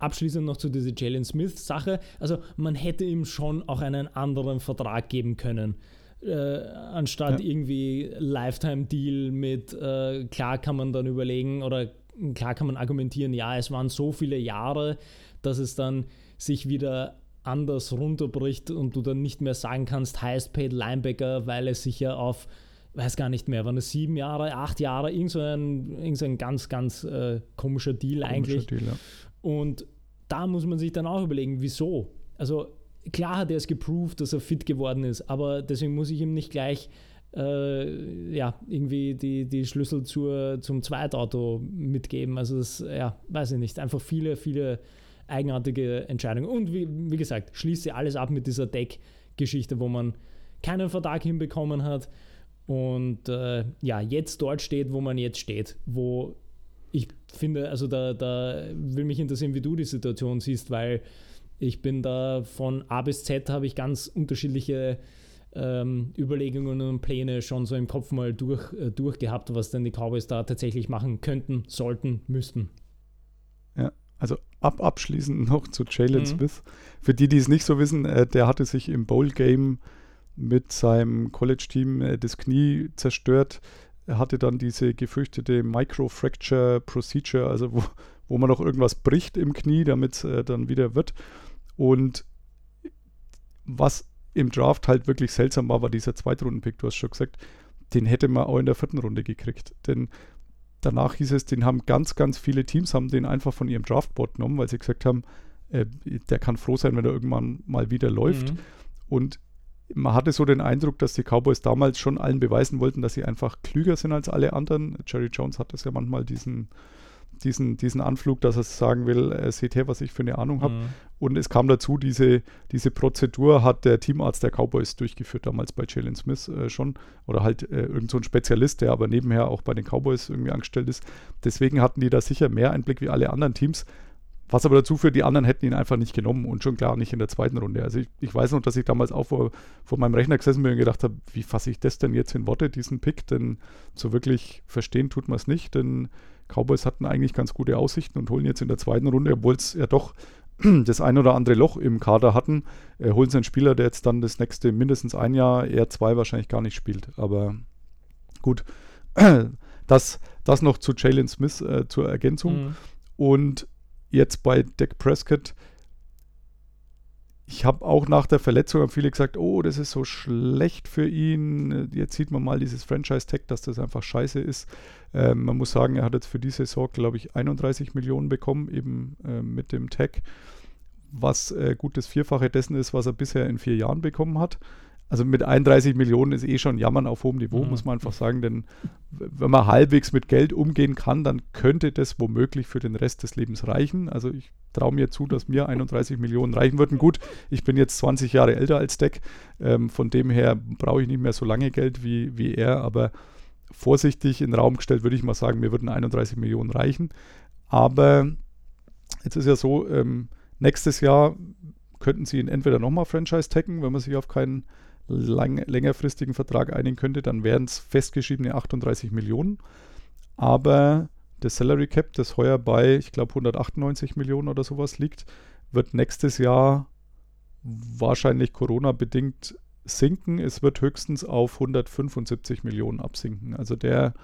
abschließend noch zu dieser Jalen Smith-Sache. Also man hätte ihm schon auch einen anderen Vertrag geben können. Äh, anstatt ja. irgendwie Lifetime-Deal mit, äh, klar kann man dann überlegen oder klar kann man argumentieren, ja, es waren so viele Jahre, dass es dann sich wieder anders runterbricht und du dann nicht mehr sagen kannst, highest paid Linebacker, weil es sich ja auf, weiß gar nicht mehr, waren es sieben Jahre, acht Jahre, irgend so ein, irgend so ein ganz, ganz äh, komischer Deal komischer eigentlich. Deal, ja. Und da muss man sich dann auch überlegen, wieso. Also klar hat er es geproved, dass er fit geworden ist, aber deswegen muss ich ihm nicht gleich äh, ja, irgendwie die, die Schlüssel zur, zum Zweitauto mitgeben. Also das, ja, weiß ich nicht, einfach viele, viele eigenartige Entscheidungen. Und wie, wie gesagt, schließt sie alles ab mit dieser Deck-Geschichte, wo man keinen Vertrag hinbekommen hat und äh, ja, jetzt dort steht, wo man jetzt steht, wo ich finde, also da, da will mich interessieren, wie du die Situation siehst, weil ich bin da von A bis Z habe ich ganz unterschiedliche ähm, Überlegungen und Pläne schon so im Kopf mal durch, äh, durchgehabt, was denn die Cowboys da tatsächlich machen könnten, sollten, müssten. Ja, also ab abschließend noch zu Jalen mhm. Smith. Für die, die es nicht so wissen, äh, der hatte sich im Bowl-Game mit seinem College-Team äh, das Knie zerstört. Er hatte dann diese gefürchtete Microfracture Procedure, also wo, wo man noch irgendwas bricht im Knie, damit es äh, dann wieder wird. Und was im Draft halt wirklich seltsam war, war dieser Zweitrunden-Pick, du hast schon gesagt, den hätte man auch in der vierten Runde gekriegt. Denn danach hieß es, den haben ganz, ganz viele Teams, haben den einfach von ihrem Draftboard genommen, weil sie gesagt haben, äh, der kann froh sein, wenn er irgendwann mal wieder läuft. Mhm. Und man hatte so den Eindruck, dass die Cowboys damals schon allen beweisen wollten, dass sie einfach klüger sind als alle anderen. Jerry Jones hat das ja manchmal diesen diesen, diesen Anflug, dass er sagen will, äh, seht her, was ich für eine Ahnung habe. Mhm. Und es kam dazu, diese, diese Prozedur hat der Teamarzt der Cowboys durchgeführt, damals bei Jalen Smith äh, schon. Oder halt äh, irgend so ein Spezialist, der aber nebenher auch bei den Cowboys irgendwie angestellt ist. Deswegen hatten die da sicher mehr Einblick wie alle anderen Teams. Was aber dazu führt, die anderen hätten ihn einfach nicht genommen und schon klar nicht in der zweiten Runde. Also ich, ich weiß noch, dass ich damals auch vor, vor meinem Rechner gesessen bin und gedacht habe, wie fasse ich das denn jetzt in Worte, diesen Pick? Denn so wirklich verstehen tut man es nicht, denn Cowboys hatten eigentlich ganz gute Aussichten und holen jetzt in der zweiten Runde, obwohl es ja doch das ein oder andere Loch im Kader hatten, äh, holen sie einen Spieler, der jetzt dann das nächste mindestens ein Jahr, eher zwei wahrscheinlich gar nicht spielt. Aber gut, das, das noch zu Jalen Smith äh, zur Ergänzung. Mhm. Und jetzt bei Dak Prescott ich habe auch nach der Verletzung haben viele gesagt, oh, das ist so schlecht für ihn. Jetzt sieht man mal dieses Franchise-Tag, dass das einfach scheiße ist. Ähm, man muss sagen, er hat jetzt für die Saison, glaube ich, 31 Millionen bekommen, eben äh, mit dem Tag, was äh, gut das Vierfache dessen ist, was er bisher in vier Jahren bekommen hat also mit 31 Millionen ist eh schon Jammern auf hohem Niveau, mhm. muss man einfach sagen. Denn wenn man halbwegs mit Geld umgehen kann, dann könnte das womöglich für den Rest des Lebens reichen. Also ich traue mir zu, dass mir 31 Millionen reichen würden. Gut, ich bin jetzt 20 Jahre älter als Deck. Ähm, von dem her brauche ich nicht mehr so lange Geld wie, wie er. Aber vorsichtig in den Raum gestellt würde ich mal sagen, mir würden 31 Millionen reichen. Aber jetzt ist ja so, ähm, nächstes Jahr könnten sie ihn entweder nochmal Franchise taggen, wenn man sich auf keinen lang, längerfristigen Vertrag einigen könnte, dann wären es festgeschriebene 38 Millionen. Aber das Salary Cap, das heuer bei, ich glaube, 198 Millionen oder sowas liegt, wird nächstes Jahr wahrscheinlich Corona-bedingt sinken, es wird höchstens auf 175 Millionen absinken. Also der,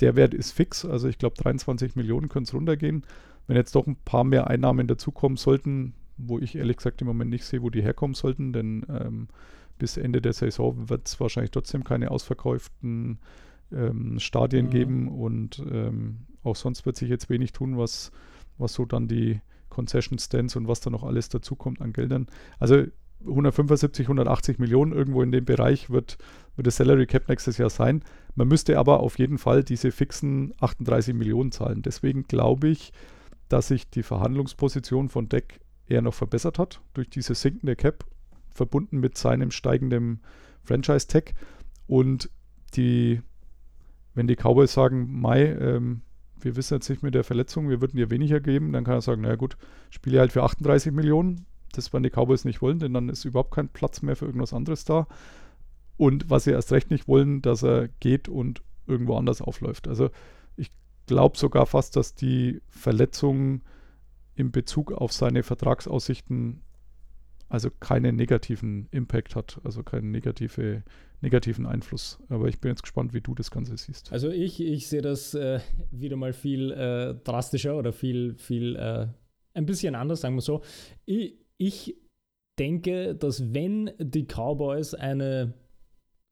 der Wert ist fix, also ich glaube 23 Millionen können es runtergehen. Wenn jetzt doch ein paar mehr Einnahmen dazukommen sollten, wo ich ehrlich gesagt im Moment nicht sehe, wo die herkommen sollten, denn ähm, bis Ende der Saison wird es wahrscheinlich trotzdem keine ausverkauften ähm, Stadien Mhm. geben und ähm, auch sonst wird sich jetzt wenig tun, was, was so dann die Concession Stands und was da noch alles dazukommt an Geldern. Also 175, 180 Millionen irgendwo in dem Bereich wird, wird das Salary Cap nächstes Jahr sein. Man müsste aber auf jeden Fall diese fixen 38 Millionen zahlen. Deswegen glaube ich, dass sich die Verhandlungsposition von Deck eher noch verbessert hat durch diese sinkende Cap, verbunden mit seinem steigenden Franchise-Tag. Und die, wenn die Cowboys sagen, Mai, ähm, wir wissen jetzt nicht mit der Verletzung, wir würden dir weniger geben, dann kann er sagen, naja gut, spiele halt für 38 Millionen. Das werden die Cowboys nicht wollen, denn dann ist überhaupt kein Platz mehr für irgendwas anderes da. Und was sie erst recht nicht wollen, dass er geht und irgendwo anders aufläuft. Also ich glaube sogar fast, dass die Verletzung in Bezug auf seine Vertragsaussichten also keinen negativen Impact hat, also keinen negative, negativen Einfluss. Aber ich bin jetzt gespannt, wie du das Ganze siehst. Also ich, ich sehe das äh, wieder mal viel äh, drastischer oder viel, viel, äh, ein bisschen anders, sagen wir so. Ich, ich denke, dass wenn die Cowboys eine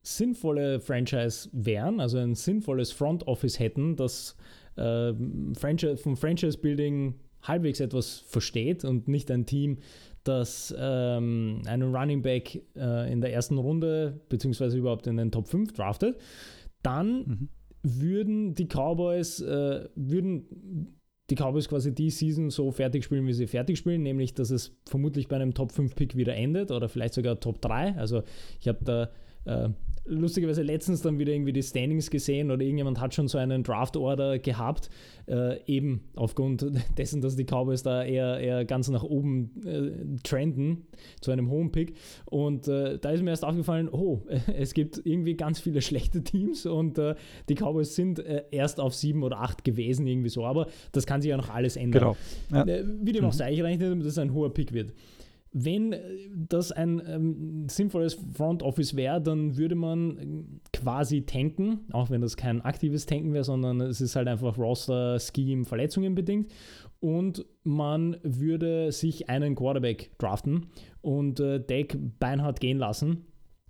sinnvolle Franchise wären, also ein sinnvolles Front Office hätten, das äh, Franchise, vom Franchise-Building halbwegs etwas versteht und nicht ein Team, das ähm, einen Running Back äh, in der ersten Runde beziehungsweise überhaupt in den Top 5 draftet, dann Mhm. würden die Cowboys, äh, würden die Cowboys quasi die Season so fertig spielen, wie sie fertig spielen, nämlich dass es vermutlich bei einem Top 5 Pick wieder endet oder vielleicht sogar Top 3. Also ich habe da äh, lustigerweise letztens dann wieder irgendwie die Standings gesehen oder irgendjemand hat schon so einen Draft-Order gehabt, äh, eben aufgrund dessen, dass die Cowboys da eher, eher ganz nach oben äh, trenden zu einem hohen Pick. Und äh, da ist mir erst aufgefallen, oh, es gibt irgendwie ganz viele schlechte Teams und äh, die Cowboys sind äh, erst auf sieben oder acht gewesen, irgendwie so. Aber das kann sich ja noch alles ändern. Genau. Ja. Äh, Wie dem auch Mhm. sei, ich rechne damit, dass es ein hoher Pick wird. Wenn äh, das ein ähm, sinnvolles Front Office wäre, dann würde man ähm, quasi tanken, auch wenn das kein aktives Tanken wäre, sondern es ist halt einfach Roster, Scheme, Verletzungen bedingt. Und man würde sich einen Quarterback draften und äh, Deck beinhart gehen lassen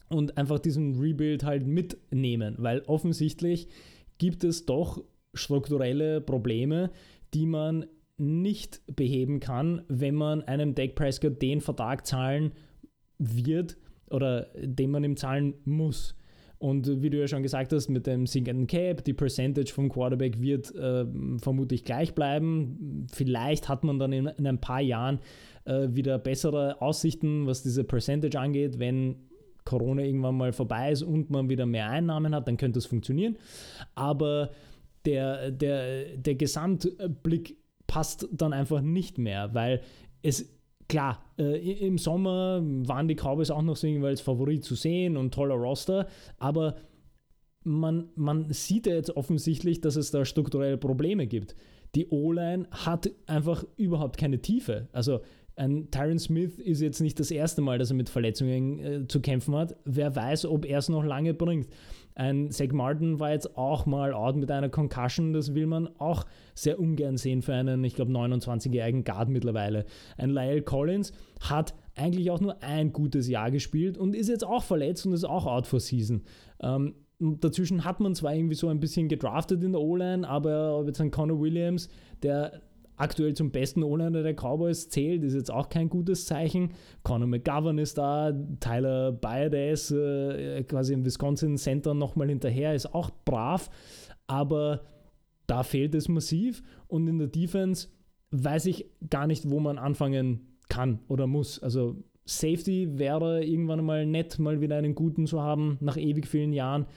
und einfach diesen Rebuild halt mitnehmen, weil offensichtlich gibt es doch strukturelle Probleme, die man nicht beheben kann, wenn man einem Dak Prescott den Vertrag zahlen wird oder den man ihm zahlen muss. Und wie du ja schon gesagt hast, mit dem sinkenden Cap, die Percentage vom Quarterback wird äh, vermutlich gleich bleiben. Vielleicht hat man dann in, in ein paar Jahren äh, wieder bessere Aussichten, was diese Percentage angeht, wenn Corona irgendwann mal vorbei ist und man wieder mehr Einnahmen hat, dann könnte es funktionieren. Aber der, der, der Gesamtblick passt dann einfach nicht mehr, weil es klar, äh, im Sommer waren die Cowboys auch noch so irgendwie als Favorit zu sehen und toller Roster, aber man, man sieht ja jetzt offensichtlich, dass es da strukturelle Probleme gibt. Die O-Line hat einfach überhaupt keine Tiefe. Also ein Tyron Smith ist jetzt nicht das erste Mal, dass er mit Verletzungen äh, zu kämpfen hat. Wer weiß, ob er es noch lange bringt. Ein Zach Martin war jetzt auch mal out mit einer Concussion. Das will man auch sehr ungern sehen für einen, ich glaube, 29-jährigen Guard mittlerweile. Ein Lyle Collins hat eigentlich auch nur ein gutes Jahr gespielt und ist jetzt auch verletzt und ist auch out for season. Ähm, dazwischen hat man zwar irgendwie so ein bisschen gedraftet in der O-Line, aber jetzt ein Connor Williams, der aktuell zum besten O-Liner der Cowboys zählt, ist jetzt auch kein gutes Zeichen. Conor McGovern ist da, Tyler Biades äh, quasi im Wisconsin Center nochmal hinterher, ist auch brav, aber da fehlt es massiv und in der Defense weiß ich gar nicht, wo man anfangen kann oder muss. Also Safety wäre irgendwann mal nett, mal wieder einen guten zu haben, nach ewig vielen Jahren.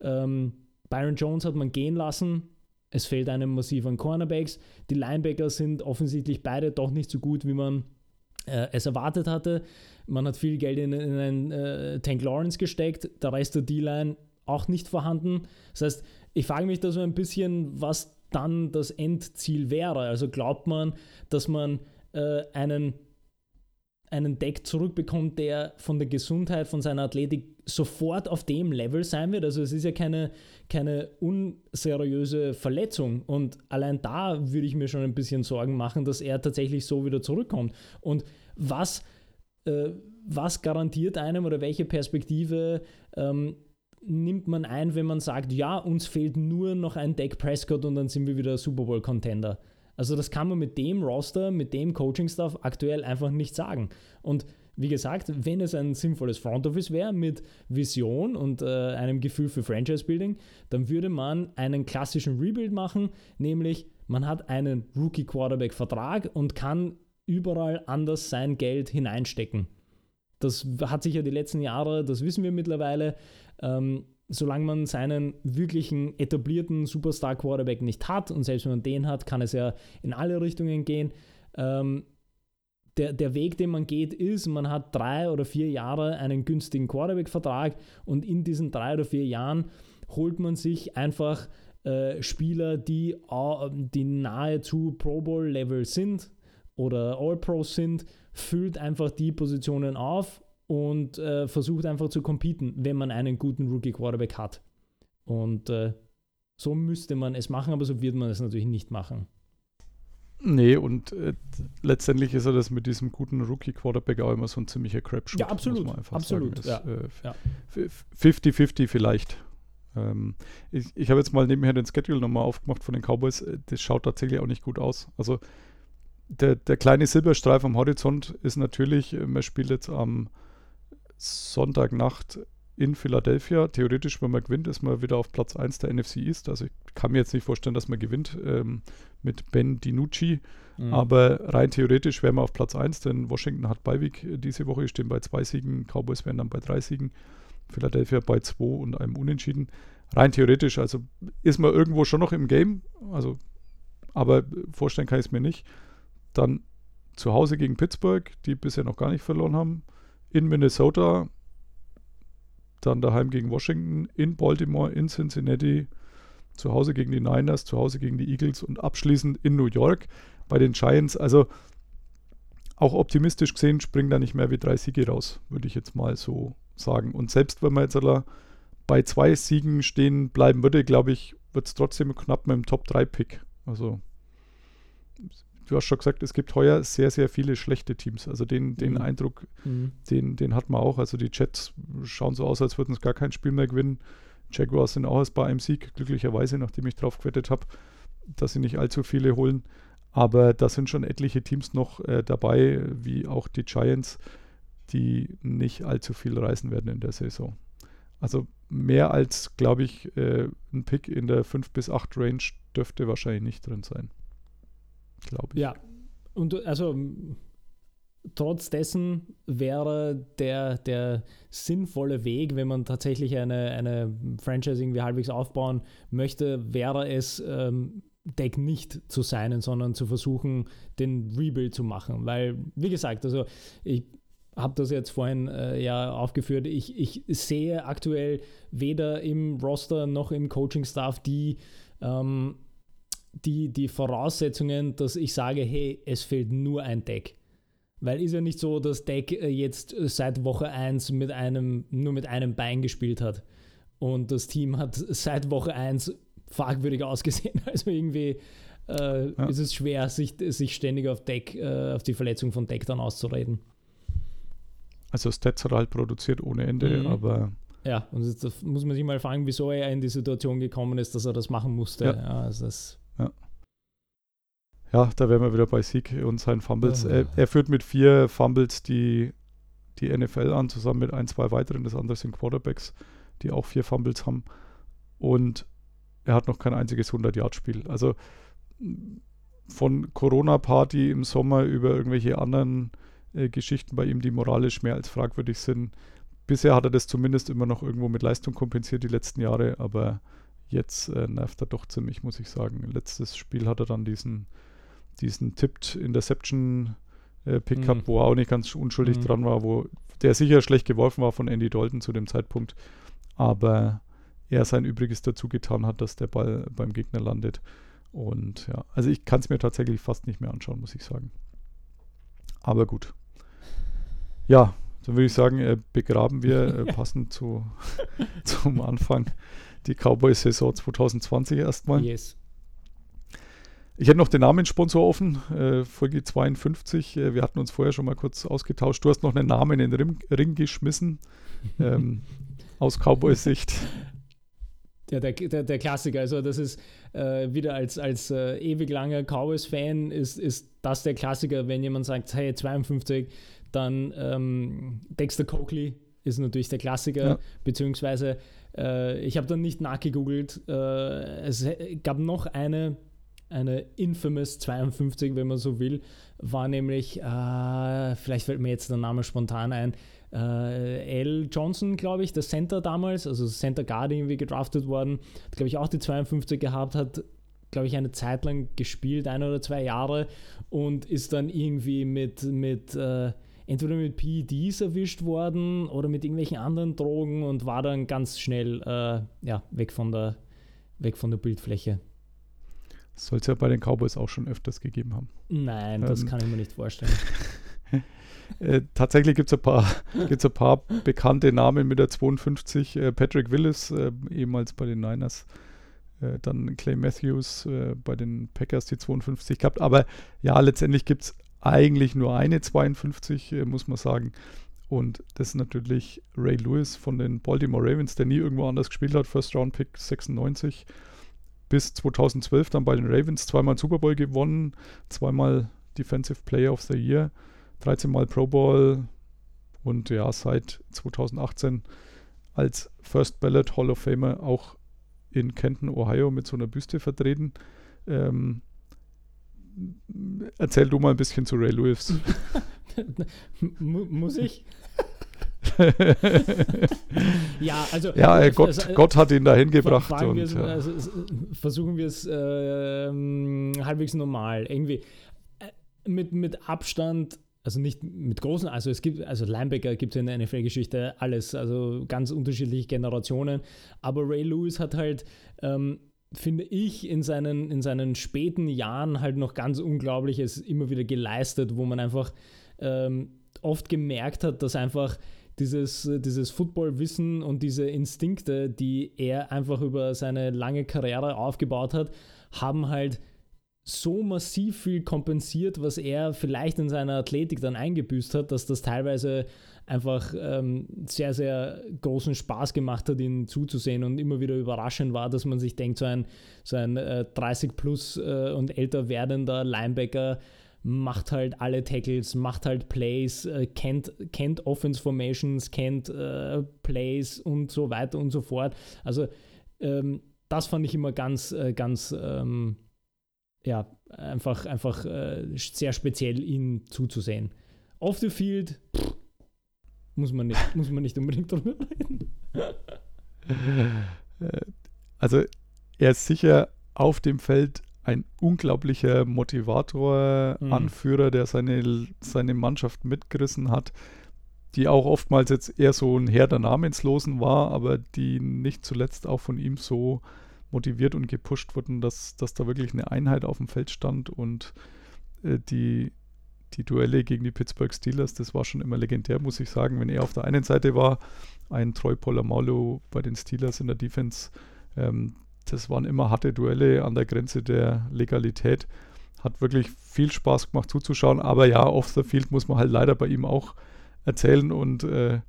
Ähm, Byron Jones hat man gehen lassen, es fehlt einem massiv an Cornerbacks. Die Linebacker sind offensichtlich beide doch nicht so gut, wie man äh, es erwartet hatte. Man hat viel Geld in, in einen äh, Tank Lawrence gesteckt, der Rest der D-Line auch nicht vorhanden. Das heißt, ich frage mich da so ein bisschen, was dann das Endziel wäre. Also glaubt man, dass man äh, einen einen Deck zurückbekommt, der von der Gesundheit, von seiner Athletik sofort auf dem Level sein wird. Also es ist ja keine, keine unseriöse Verletzung. Und allein da würde ich mir schon ein bisschen Sorgen machen, dass er tatsächlich so wieder zurückkommt. Und was, äh, was garantiert einem oder welche Perspektive ähm, nimmt man ein, wenn man sagt, ja, uns fehlt nur noch ein Deck Prescott und dann sind wir wieder Super Bowl-Contender. Also das kann man mit dem Roster, mit dem Coaching-Staff aktuell einfach nicht sagen. Und wie gesagt, wenn es ein sinnvolles Front Office wäre mit Vision und äh, einem Gefühl für Franchise-Building, dann würde man einen klassischen Rebuild machen, nämlich man hat einen Rookie-Quarterback-Vertrag und kann überall anders sein Geld hineinstecken. Das hat sich ja die letzten Jahre, das wissen wir mittlerweile, ähm, solange man seinen wirklichen etablierten Superstar-Quarterback nicht hat, und selbst wenn man den hat, kann es ja in alle Richtungen gehen. Ähm, der, der Weg, den man geht, ist, man hat drei oder vier Jahre einen günstigen Quarterback-Vertrag und in diesen drei oder vier Jahren holt man sich einfach äh, Spieler, die, uh, die nahezu Pro Bowl-Level sind oder All-Pros sind, füllt einfach die Positionen auf und äh, versucht einfach zu competen, wenn man einen guten Rookie-Quarterback hat. Und äh, so müsste man es machen, aber so wird man es natürlich nicht machen. Nee, und äh, letztendlich ist er das mit diesem guten Rookie-Quarterback auch immer so ein ziemlicher Crapshoot. Ja, absolut. absolut. Sagen. ja. 50-50 ja. vielleicht. Ähm, ich ich habe jetzt mal nebenher den Schedule nochmal aufgemacht von den Cowboys. Äh, das schaut tatsächlich auch nicht gut aus. Also der, der kleine Silberstreif am Horizont ist natürlich, äh, man spielt jetzt am Sonntagnacht in Philadelphia. Theoretisch, wenn man gewinnt, ist man wieder auf Platz 1 der NFC East. Also ich kann mir jetzt nicht vorstellen, dass man gewinnt ähm, mit Ben DiNucci. Mhm. Aber rein theoretisch wären wir auf Platz 1, denn Washington hat Beiweg diese Woche, stehen bei zwei Siegen, Cowboys wären dann bei drei Siegen, Philadelphia bei zwei und einem Unentschieden. Rein theoretisch, also ist man irgendwo schon noch im Game, also aber vorstellen kann ich es mir nicht. Dann zu Hause gegen Pittsburgh, die bisher noch gar nicht verloren haben in Minnesota, dann daheim gegen Washington, in Baltimore, in Cincinnati, zu Hause gegen die Niners, zu Hause gegen die Eagles und abschließend in New York bei den Giants. Also auch optimistisch gesehen springen da nicht mehr wie drei Siege raus, würde ich jetzt mal so sagen. Und selbst wenn man jetzt bei zwei Siegen stehen bleiben würde, glaube ich, wird es trotzdem knapp mit dem Top-3-Pick. Also du hast schon gesagt, es gibt heuer sehr, sehr viele schlechte Teams. Also den, den mhm. Eindruck, mhm. Den, den hat man auch. Also die Jets schauen so aus, als würden es gar kein Spiel mehr gewinnen. Jaguars sind auch erst bei einem Sieg, glücklicherweise, nachdem ich drauf gewettet habe, dass sie nicht allzu viele holen. Aber da sind schon etliche Teams noch äh, dabei, wie auch die Giants, die nicht allzu viel reisen werden in der Saison. Also mehr als, glaube ich, äh, ein Pick in der 5 bis 8 Range dürfte wahrscheinlich nicht drin sein glaube ich. Ja, und also trotz dessen wäre der, der sinnvolle Weg, wenn man tatsächlich eine, eine Franchise irgendwie halbwegs aufbauen möchte, wäre es, ähm, Deck nicht zu sein, sondern zu versuchen, den Rebuild zu machen. Weil, wie gesagt, also ich habe das jetzt vorhin äh, ja aufgeführt, ich, ich sehe aktuell weder im Roster noch im Coaching-Staff die ähm, die, die Voraussetzungen, dass ich sage, hey, es fehlt nur ein Deck. Weil ist ja nicht so, dass Deck äh, jetzt seit Woche 1 mit einem, nur mit einem Bein gespielt hat. Und das Team hat seit Woche 1 fragwürdig ausgesehen. Also irgendwie äh, ja. ist es schwer, sich, sich ständig auf Deck, äh, auf die Verletzung von Deck dann auszureden. Also Stats hat halt produziert ohne Ende, mhm. aber. Ja, und jetzt muss man sich mal fragen, wieso er in die Situation gekommen ist, dass er das machen musste. Ja. ja also das ja. Da wären wir wieder bei Sieg und seinen Fumbles. Ja. Er, er, führt mit vier Fumbles die, die NFL an, zusammen mit ein, zwei weiteren. Das andere sind Quarterbacks, die auch vier Fumbles haben. Und er hat noch kein einziges 100-Yard-Spiel. Also von Corona-Party im Sommer über irgendwelche anderen äh, Geschichten bei ihm, die moralisch mehr als fragwürdig sind. Bisher hat er das zumindest immer noch irgendwo mit Leistung kompensiert, die letzten Jahre, aber Jetzt äh, nervt er doch ziemlich, muss ich sagen. Letztes Spiel hat er dann diesen, diesen Tipped Interception äh, Pickup, mhm. wo er auch nicht ganz unschuldig mhm. dran war, wo der sicher schlecht geworfen war von Andy Dalton zu dem Zeitpunkt, aber er sein Übriges dazu getan hat, dass der Ball beim Gegner landet. Und ja, also ich kann es mir tatsächlich fast nicht mehr anschauen, muss ich sagen. Aber gut. Ja, dann würde ich sagen, äh, begraben wir äh, passend zu, zum Anfang die Cowboys-Saison 2020 erstmal. Yes. Ich hätte noch den Namenssponsor offen, äh, Folge 52. Äh, wir hatten uns vorher schon mal kurz ausgetauscht. Du hast noch einen Namen in den Ring, Ring geschmissen, ähm, aus Cowboys Sicht. Ja, der, der, der Klassiker, also das ist äh, wieder als, als äh, ewig langer Cowboys-Fan ist, ist das der Klassiker, wenn jemand sagt, hey, 52, dann ähm, Dexter Coakley ist natürlich der Klassiker, Ja. beziehungsweise äh, ich habe dann nicht nachgegoogelt, äh, es gab noch eine, eine infamous 52, wenn man so will, war nämlich, äh, vielleicht fällt mir jetzt der Name spontan ein, äh, L. Johnson, glaube ich, der Center damals, also Center Guard irgendwie gedraftet worden, glaube ich, auch die 52 gehabt, hat, glaube ich, eine Zeit lang gespielt, ein oder zwei Jahre und ist dann irgendwie mit, mit äh, entweder mit PEDs erwischt worden oder mit irgendwelchen anderen Drogen und war dann ganz schnell äh, ja, weg, von der, weg von der Bildfläche. Soll es ja bei den Cowboys auch schon öfters gegeben haben. Nein, das Ähm. kann ich mir nicht vorstellen. Äh, tatsächlich gibt es ein, paar- gibt's ein paar bekannte Namen mit der 52. Äh, Patrick Willis, äh, ehemals bei den Niners. Äh, dann Clay Matthews äh, bei den Packers die 52 gehabt. Aber ja, letztendlich gibt es eigentlich nur eine 52, äh, muss man sagen. Und das ist natürlich Ray Lewis von den Baltimore Ravens, der nie irgendwo anders gespielt hat. First Round Pick 96 bis 2012 dann bei den Ravens zweimal Super Bowl gewonnen, zweimal Defensive Player of the Year. 13 Mal Pro Bowl und ja, seit 2018 als First Ballot Hall of Famer auch in Kenton, Ohio mit so einer Büste vertreten. Ähm, erzähl du mal ein bisschen zu Ray Lewis. Mu- Muss ich? ja, also. ja, äh, Gott, also, äh, Gott hat ihn dahin gebracht. Wir Und, es, ja. also, versuchen wir es ähm, halbwegs normal. Irgendwie äh, mit, mit Abstand, also nicht mit großen, also es gibt, also Linebacker gibt es in der NFL-Geschichte alles, also ganz unterschiedliche Generationen. Aber Ray Lewis hat halt, ähm, finde ich, in seinen, in seinen späten Jahren halt noch ganz Unglaubliches immer wieder geleistet, wo man einfach ähm, oft gemerkt hat, dass einfach dieses, äh, dieses Footballwissen und diese Instinkte, die er einfach über seine lange Karriere aufgebaut hat, haben halt so massiv viel kompensiert, was er vielleicht in seiner Athletik dann eingebüßt hat, dass das teilweise einfach ähm, sehr, sehr großen Spaß gemacht hat, ihn zuzusehen und immer wieder überraschend war, dass man sich denkt, so ein, so ein äh, 30 plus äh, und älter werdender Linebacker macht halt alle Tackles, macht halt Plays, äh, kennt, kennt Offense Formations, kennt äh, Plays und so weiter und so fort. Also ähm, das fand ich immer ganz, äh, ganz ähm, ja, einfach, einfach äh, sehr speziell, ihn zuzusehen. Off the field pff, muss, man nicht, muss man nicht unbedingt drüber reden. Äh, Also er ist sicher auf dem Feld ein unglaublicher Motivator, Mhm. Anführer, der seine, seine Mannschaft mitgerissen hat, die auch oftmals jetzt eher so ein Herr der Namenslosen war, aber die nicht zuletzt auch von ihm so motiviert und gepusht wurden, dass, dass da wirklich eine Einheit auf dem Feld stand und äh, die, die Duelle gegen die Pittsburgh Steelers, das war schon immer legendär, muss ich sagen, wenn er auf der einen Seite war, ein Troy Polamalu bei den Steelers in der Defense, ähm, das waren immer harte Duelle an der Grenze der Legalität. Hat wirklich viel Spaß gemacht zuzuschauen, aber ja, off the field muss man halt leider bei ihm auch erzählen und äh,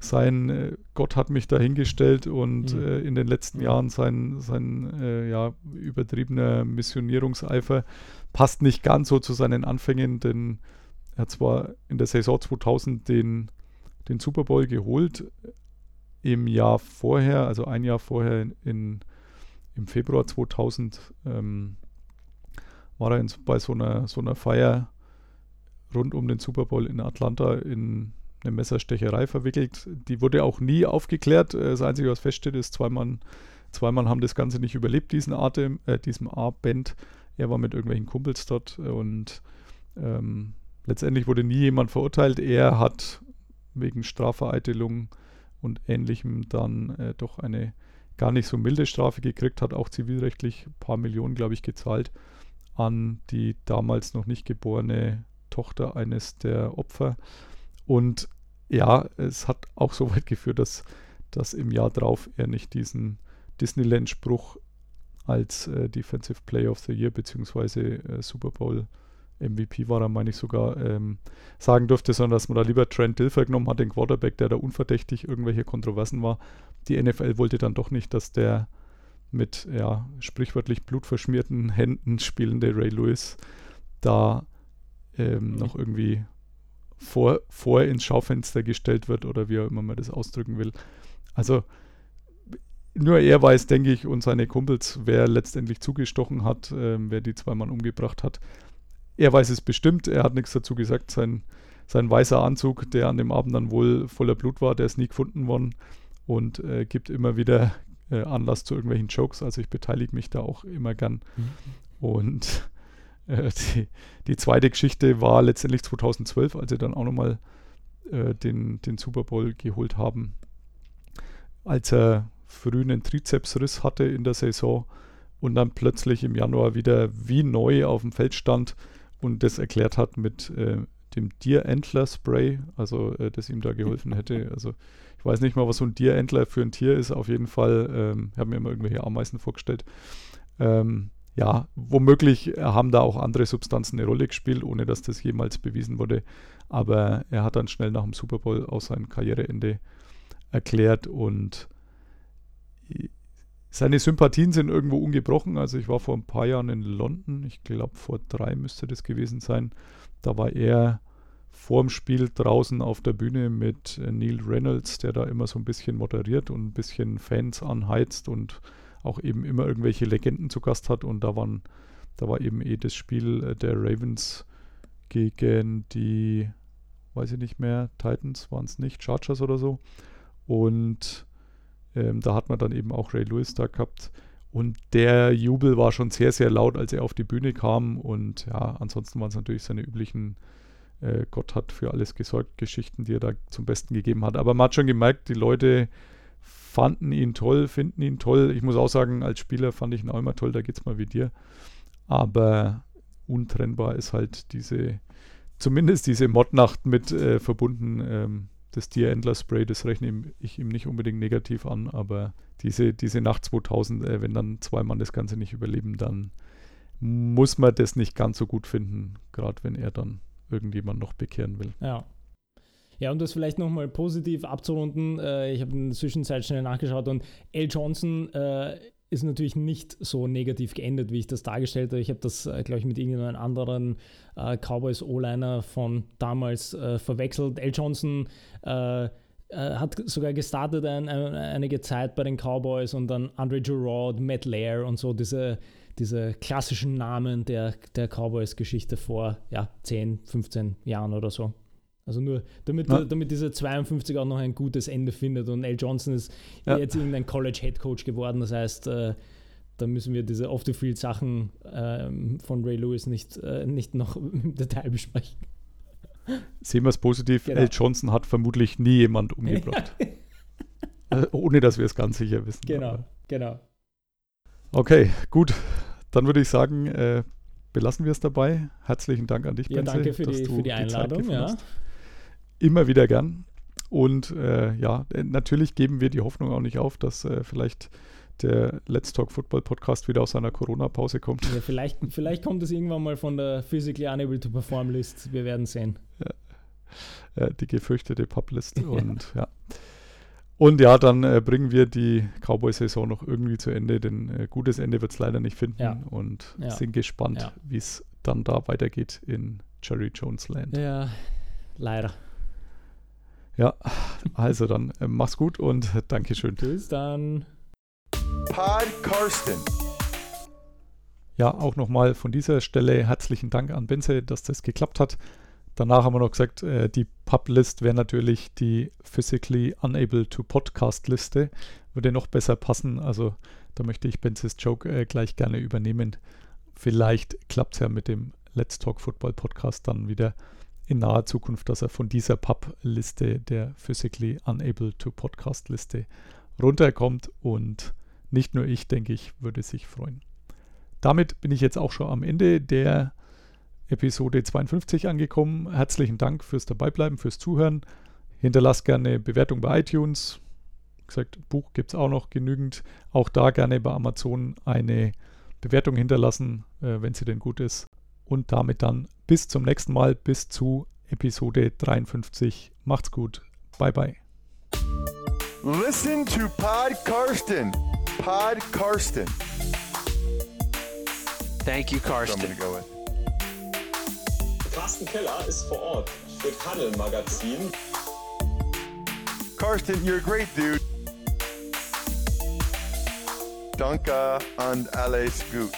sein äh, Gott hat mich dahingestellt und Mhm. äh, in den letzten Mhm. Jahren sein, sein äh, ja, übertriebener Missionierungseifer passt nicht ganz so zu seinen Anfängen, denn er hat zwar in der Saison 2000 den, den Super Bowl geholt, im Jahr vorher, also ein Jahr vorher in, in, im Februar 2000, ähm, war er in, bei so einer, so einer Feier rund um den Super Bowl in Atlanta in eine Messerstecherei verwickelt. Die wurde auch nie aufgeklärt. Äh, Das Einzige, was feststeht, ist, zwei Mann, zwei Mann haben das Ganze nicht überlebt, diesen Atem, äh, diesem A-Band. Er war mit irgendwelchen Kumpels dort und ähm, letztendlich wurde nie jemand verurteilt. Er hat wegen Strafvereitelung und ähnlichem dann äh, doch eine gar nicht so milde Strafe gekriegt, hat auch zivilrechtlich ein paar Millionen, glaube ich, gezahlt an die damals noch nicht geborene Tochter eines der Opfer. Und ja, es hat auch so weit geführt, dass, dass im Jahr drauf er nicht diesen Disneyland-Spruch als äh, Defensive Player of the Year beziehungsweise äh, Super Bowl MVP war er, meine ich sogar, ähm, sagen durfte, sondern dass man da lieber Trent Dilfer genommen hat, den Quarterback, der da unverdächtig irgendwelche Kontroversen war. Die NFL wollte dann doch nicht, dass der mit ja, sprichwörtlich blutverschmierten Händen spielende Ray Lewis da ähm, noch irgendwie vor, vor ins Schaufenster gestellt wird oder wie auch immer man das ausdrücken will. Also nur er weiß, denke ich, und seine Kumpels, wer letztendlich zugestochen hat, ähm, wer die zwei Mann umgebracht hat. Er weiß es bestimmt, er hat nichts dazu gesagt. Sein, sein weißer Anzug, der an dem Abend dann wohl voller Blut war, der ist nie gefunden worden und äh, gibt immer wieder äh, Anlass zu irgendwelchen Jokes. Also ich beteilige mich da auch immer gern. Mhm. Und äh, die, die, zweite Geschichte war letztendlich 2012, als sie dann auch nochmal äh, den, den Super Bowl geholt haben. Als er früh einen Trizepsriss hatte in der Saison und dann plötzlich im Januar wieder wie neu auf dem Feld stand und das erklärt hat mit äh, dem Deer Antler Spray, also äh, das ihm da geholfen hätte. Also ich weiß nicht mal, was so ein Deer Antler für ein Tier ist. Auf jeden Fall, ähm, ich habe mir immer irgendwelche Ameisen vorgestellt. Ähm, ja, womöglich haben da auch andere Substanzen eine Rolle gespielt, ohne dass das jemals bewiesen wurde. Aber er hat dann schnell nach dem Super Bowl auch sein Karriereende erklärt und seine Sympathien sind irgendwo ungebrochen. Also ich war vor ein paar Jahren in London, ich glaube vor drei müsste das gewesen sein. Da war er vor dem Spiel draußen auf der Bühne mit Neil Reynolds, der da immer so ein bisschen moderiert und ein bisschen Fans anheizt und auch eben immer irgendwelche Legenden zu Gast hat. Und da waren, da war eben eh das Spiel der Ravens gegen die, weiß ich nicht mehr, Titans waren es nicht, Chargers oder so. Und ähm, da hat man dann eben auch Ray Lewis da gehabt. Und der Jubel war schon sehr, sehr laut, als er auf die Bühne kam. Und ja, ansonsten waren es natürlich seine üblichen äh, Gott hat für alles gesorgt Geschichten, die er da zum Besten gegeben hat. Aber man hat schon gemerkt, die Leute fanden ihn toll, finden ihn toll. Ich muss auch sagen, als Spieler fand ich ihn auch immer toll, da geht es mal wie dir. Aber untrennbar ist halt diese, zumindest diese Modnacht mit äh, verbunden. Ähm, das Deer Endler Spray, das rechne ich ihm nicht unbedingt negativ an, aber diese, diese Nacht 2000, äh, wenn dann zwei Mann das Ganze nicht überleben, dann muss man das nicht ganz so gut finden, gerade wenn er dann irgendjemand noch bekehren will. Ja. Ja, um das vielleicht nochmal positiv abzurunden, äh, ich habe in der Zwischenzeit schnell nachgeschaut und L. Johnson äh, ist natürlich nicht so negativ geendet, wie ich das dargestellt habe. Ich habe das, äh, glaube ich, mit irgendeinem anderen äh, Cowboys O-Liner von damals äh, verwechselt. L. Johnson äh, äh, hat sogar gestartet ein, ein, einige Zeit bei den Cowboys und dann Andre Giroud, Matt Lair und so diese, diese klassischen Namen der, der Cowboys-Geschichte vor ja, 10, 15 Jahren oder so. Also nur, damit, ja. damit dieser 52 auch noch ein gutes Ende findet. Und L. Johnson ist ja. jetzt irgendein College-Head Coach geworden. Das heißt, äh, da müssen wir diese Off-the-Field-Sachen äh, von Ray Lewis nicht, äh, nicht noch im Detail besprechen. Sehen wir es positiv. Genau. L. Johnson hat vermutlich nie jemand umgebracht. Äh, ohne dass wir es ganz sicher wissen. Genau, aber. genau. Okay, gut. Dann würde ich sagen, äh, belassen wir es dabei. Herzlichen Dank an dich, ja, Benze, danke für die, für die Einladung. Die ja. Hast immer wieder gern. Und äh, ja, äh, natürlich geben wir die Hoffnung auch nicht auf, dass äh, vielleicht der Let's Talk Football Podcast wieder aus seiner Corona-Pause kommt. Ja, vielleicht, vielleicht kommt es irgendwann mal von der Physically Unable to Perform List. Wir werden sehen. Ja. Äh, die gefürchtete Pub-List. Und ja. Und ja, dann äh, bringen wir die Cowboy-Saison noch irgendwie zu Ende, denn äh, gutes Ende wird es leider nicht finden ja. und ja. sind gespannt, ja. wie es dann da weitergeht in Jerry Jones Land. Ja, leider. Ja, also dann äh, mach's gut und Dankeschön. Bis dann. Pod Karsten. Ja, auch nochmal von dieser Stelle herzlichen Dank an Benze, dass das geklappt hat. Danach haben wir noch gesagt, äh, die Pub-List wäre natürlich die Physically Unable to Podcast Liste. Würde noch besser passen. Also da möchte ich Benzes Joke äh, gleich gerne übernehmen. Vielleicht klappt es ja mit dem Let's Talk Football Podcast dann wieder in naher Zukunft, dass er von dieser Pub-Liste, der Physically Unable to Podcast-Liste, runterkommt. Und nicht nur ich, denke ich, würde sich freuen. Damit bin ich jetzt auch schon am Ende der Episode 52 angekommen. Herzlichen Dank fürs Dabeibleiben, fürs Zuhören. Hinterlasst gerne Bewertung bei iTunes. Wie gesagt, Buch gibt es auch noch genügend. Auch da gerne bei Amazon eine Bewertung hinterlassen, äh, wenn sie denn gut ist. Und damit dann bis zum nächsten Mal, bis zu Episode 53. Macht's gut. Bye bye. Listen to Pod Karsten. Pod Karsten. Thank you, I'm Karsten. gonna go with. Carsten Keller ist vor Ort für Paddel Magazin. Karsten, you're a great dude. Danke and alles gut.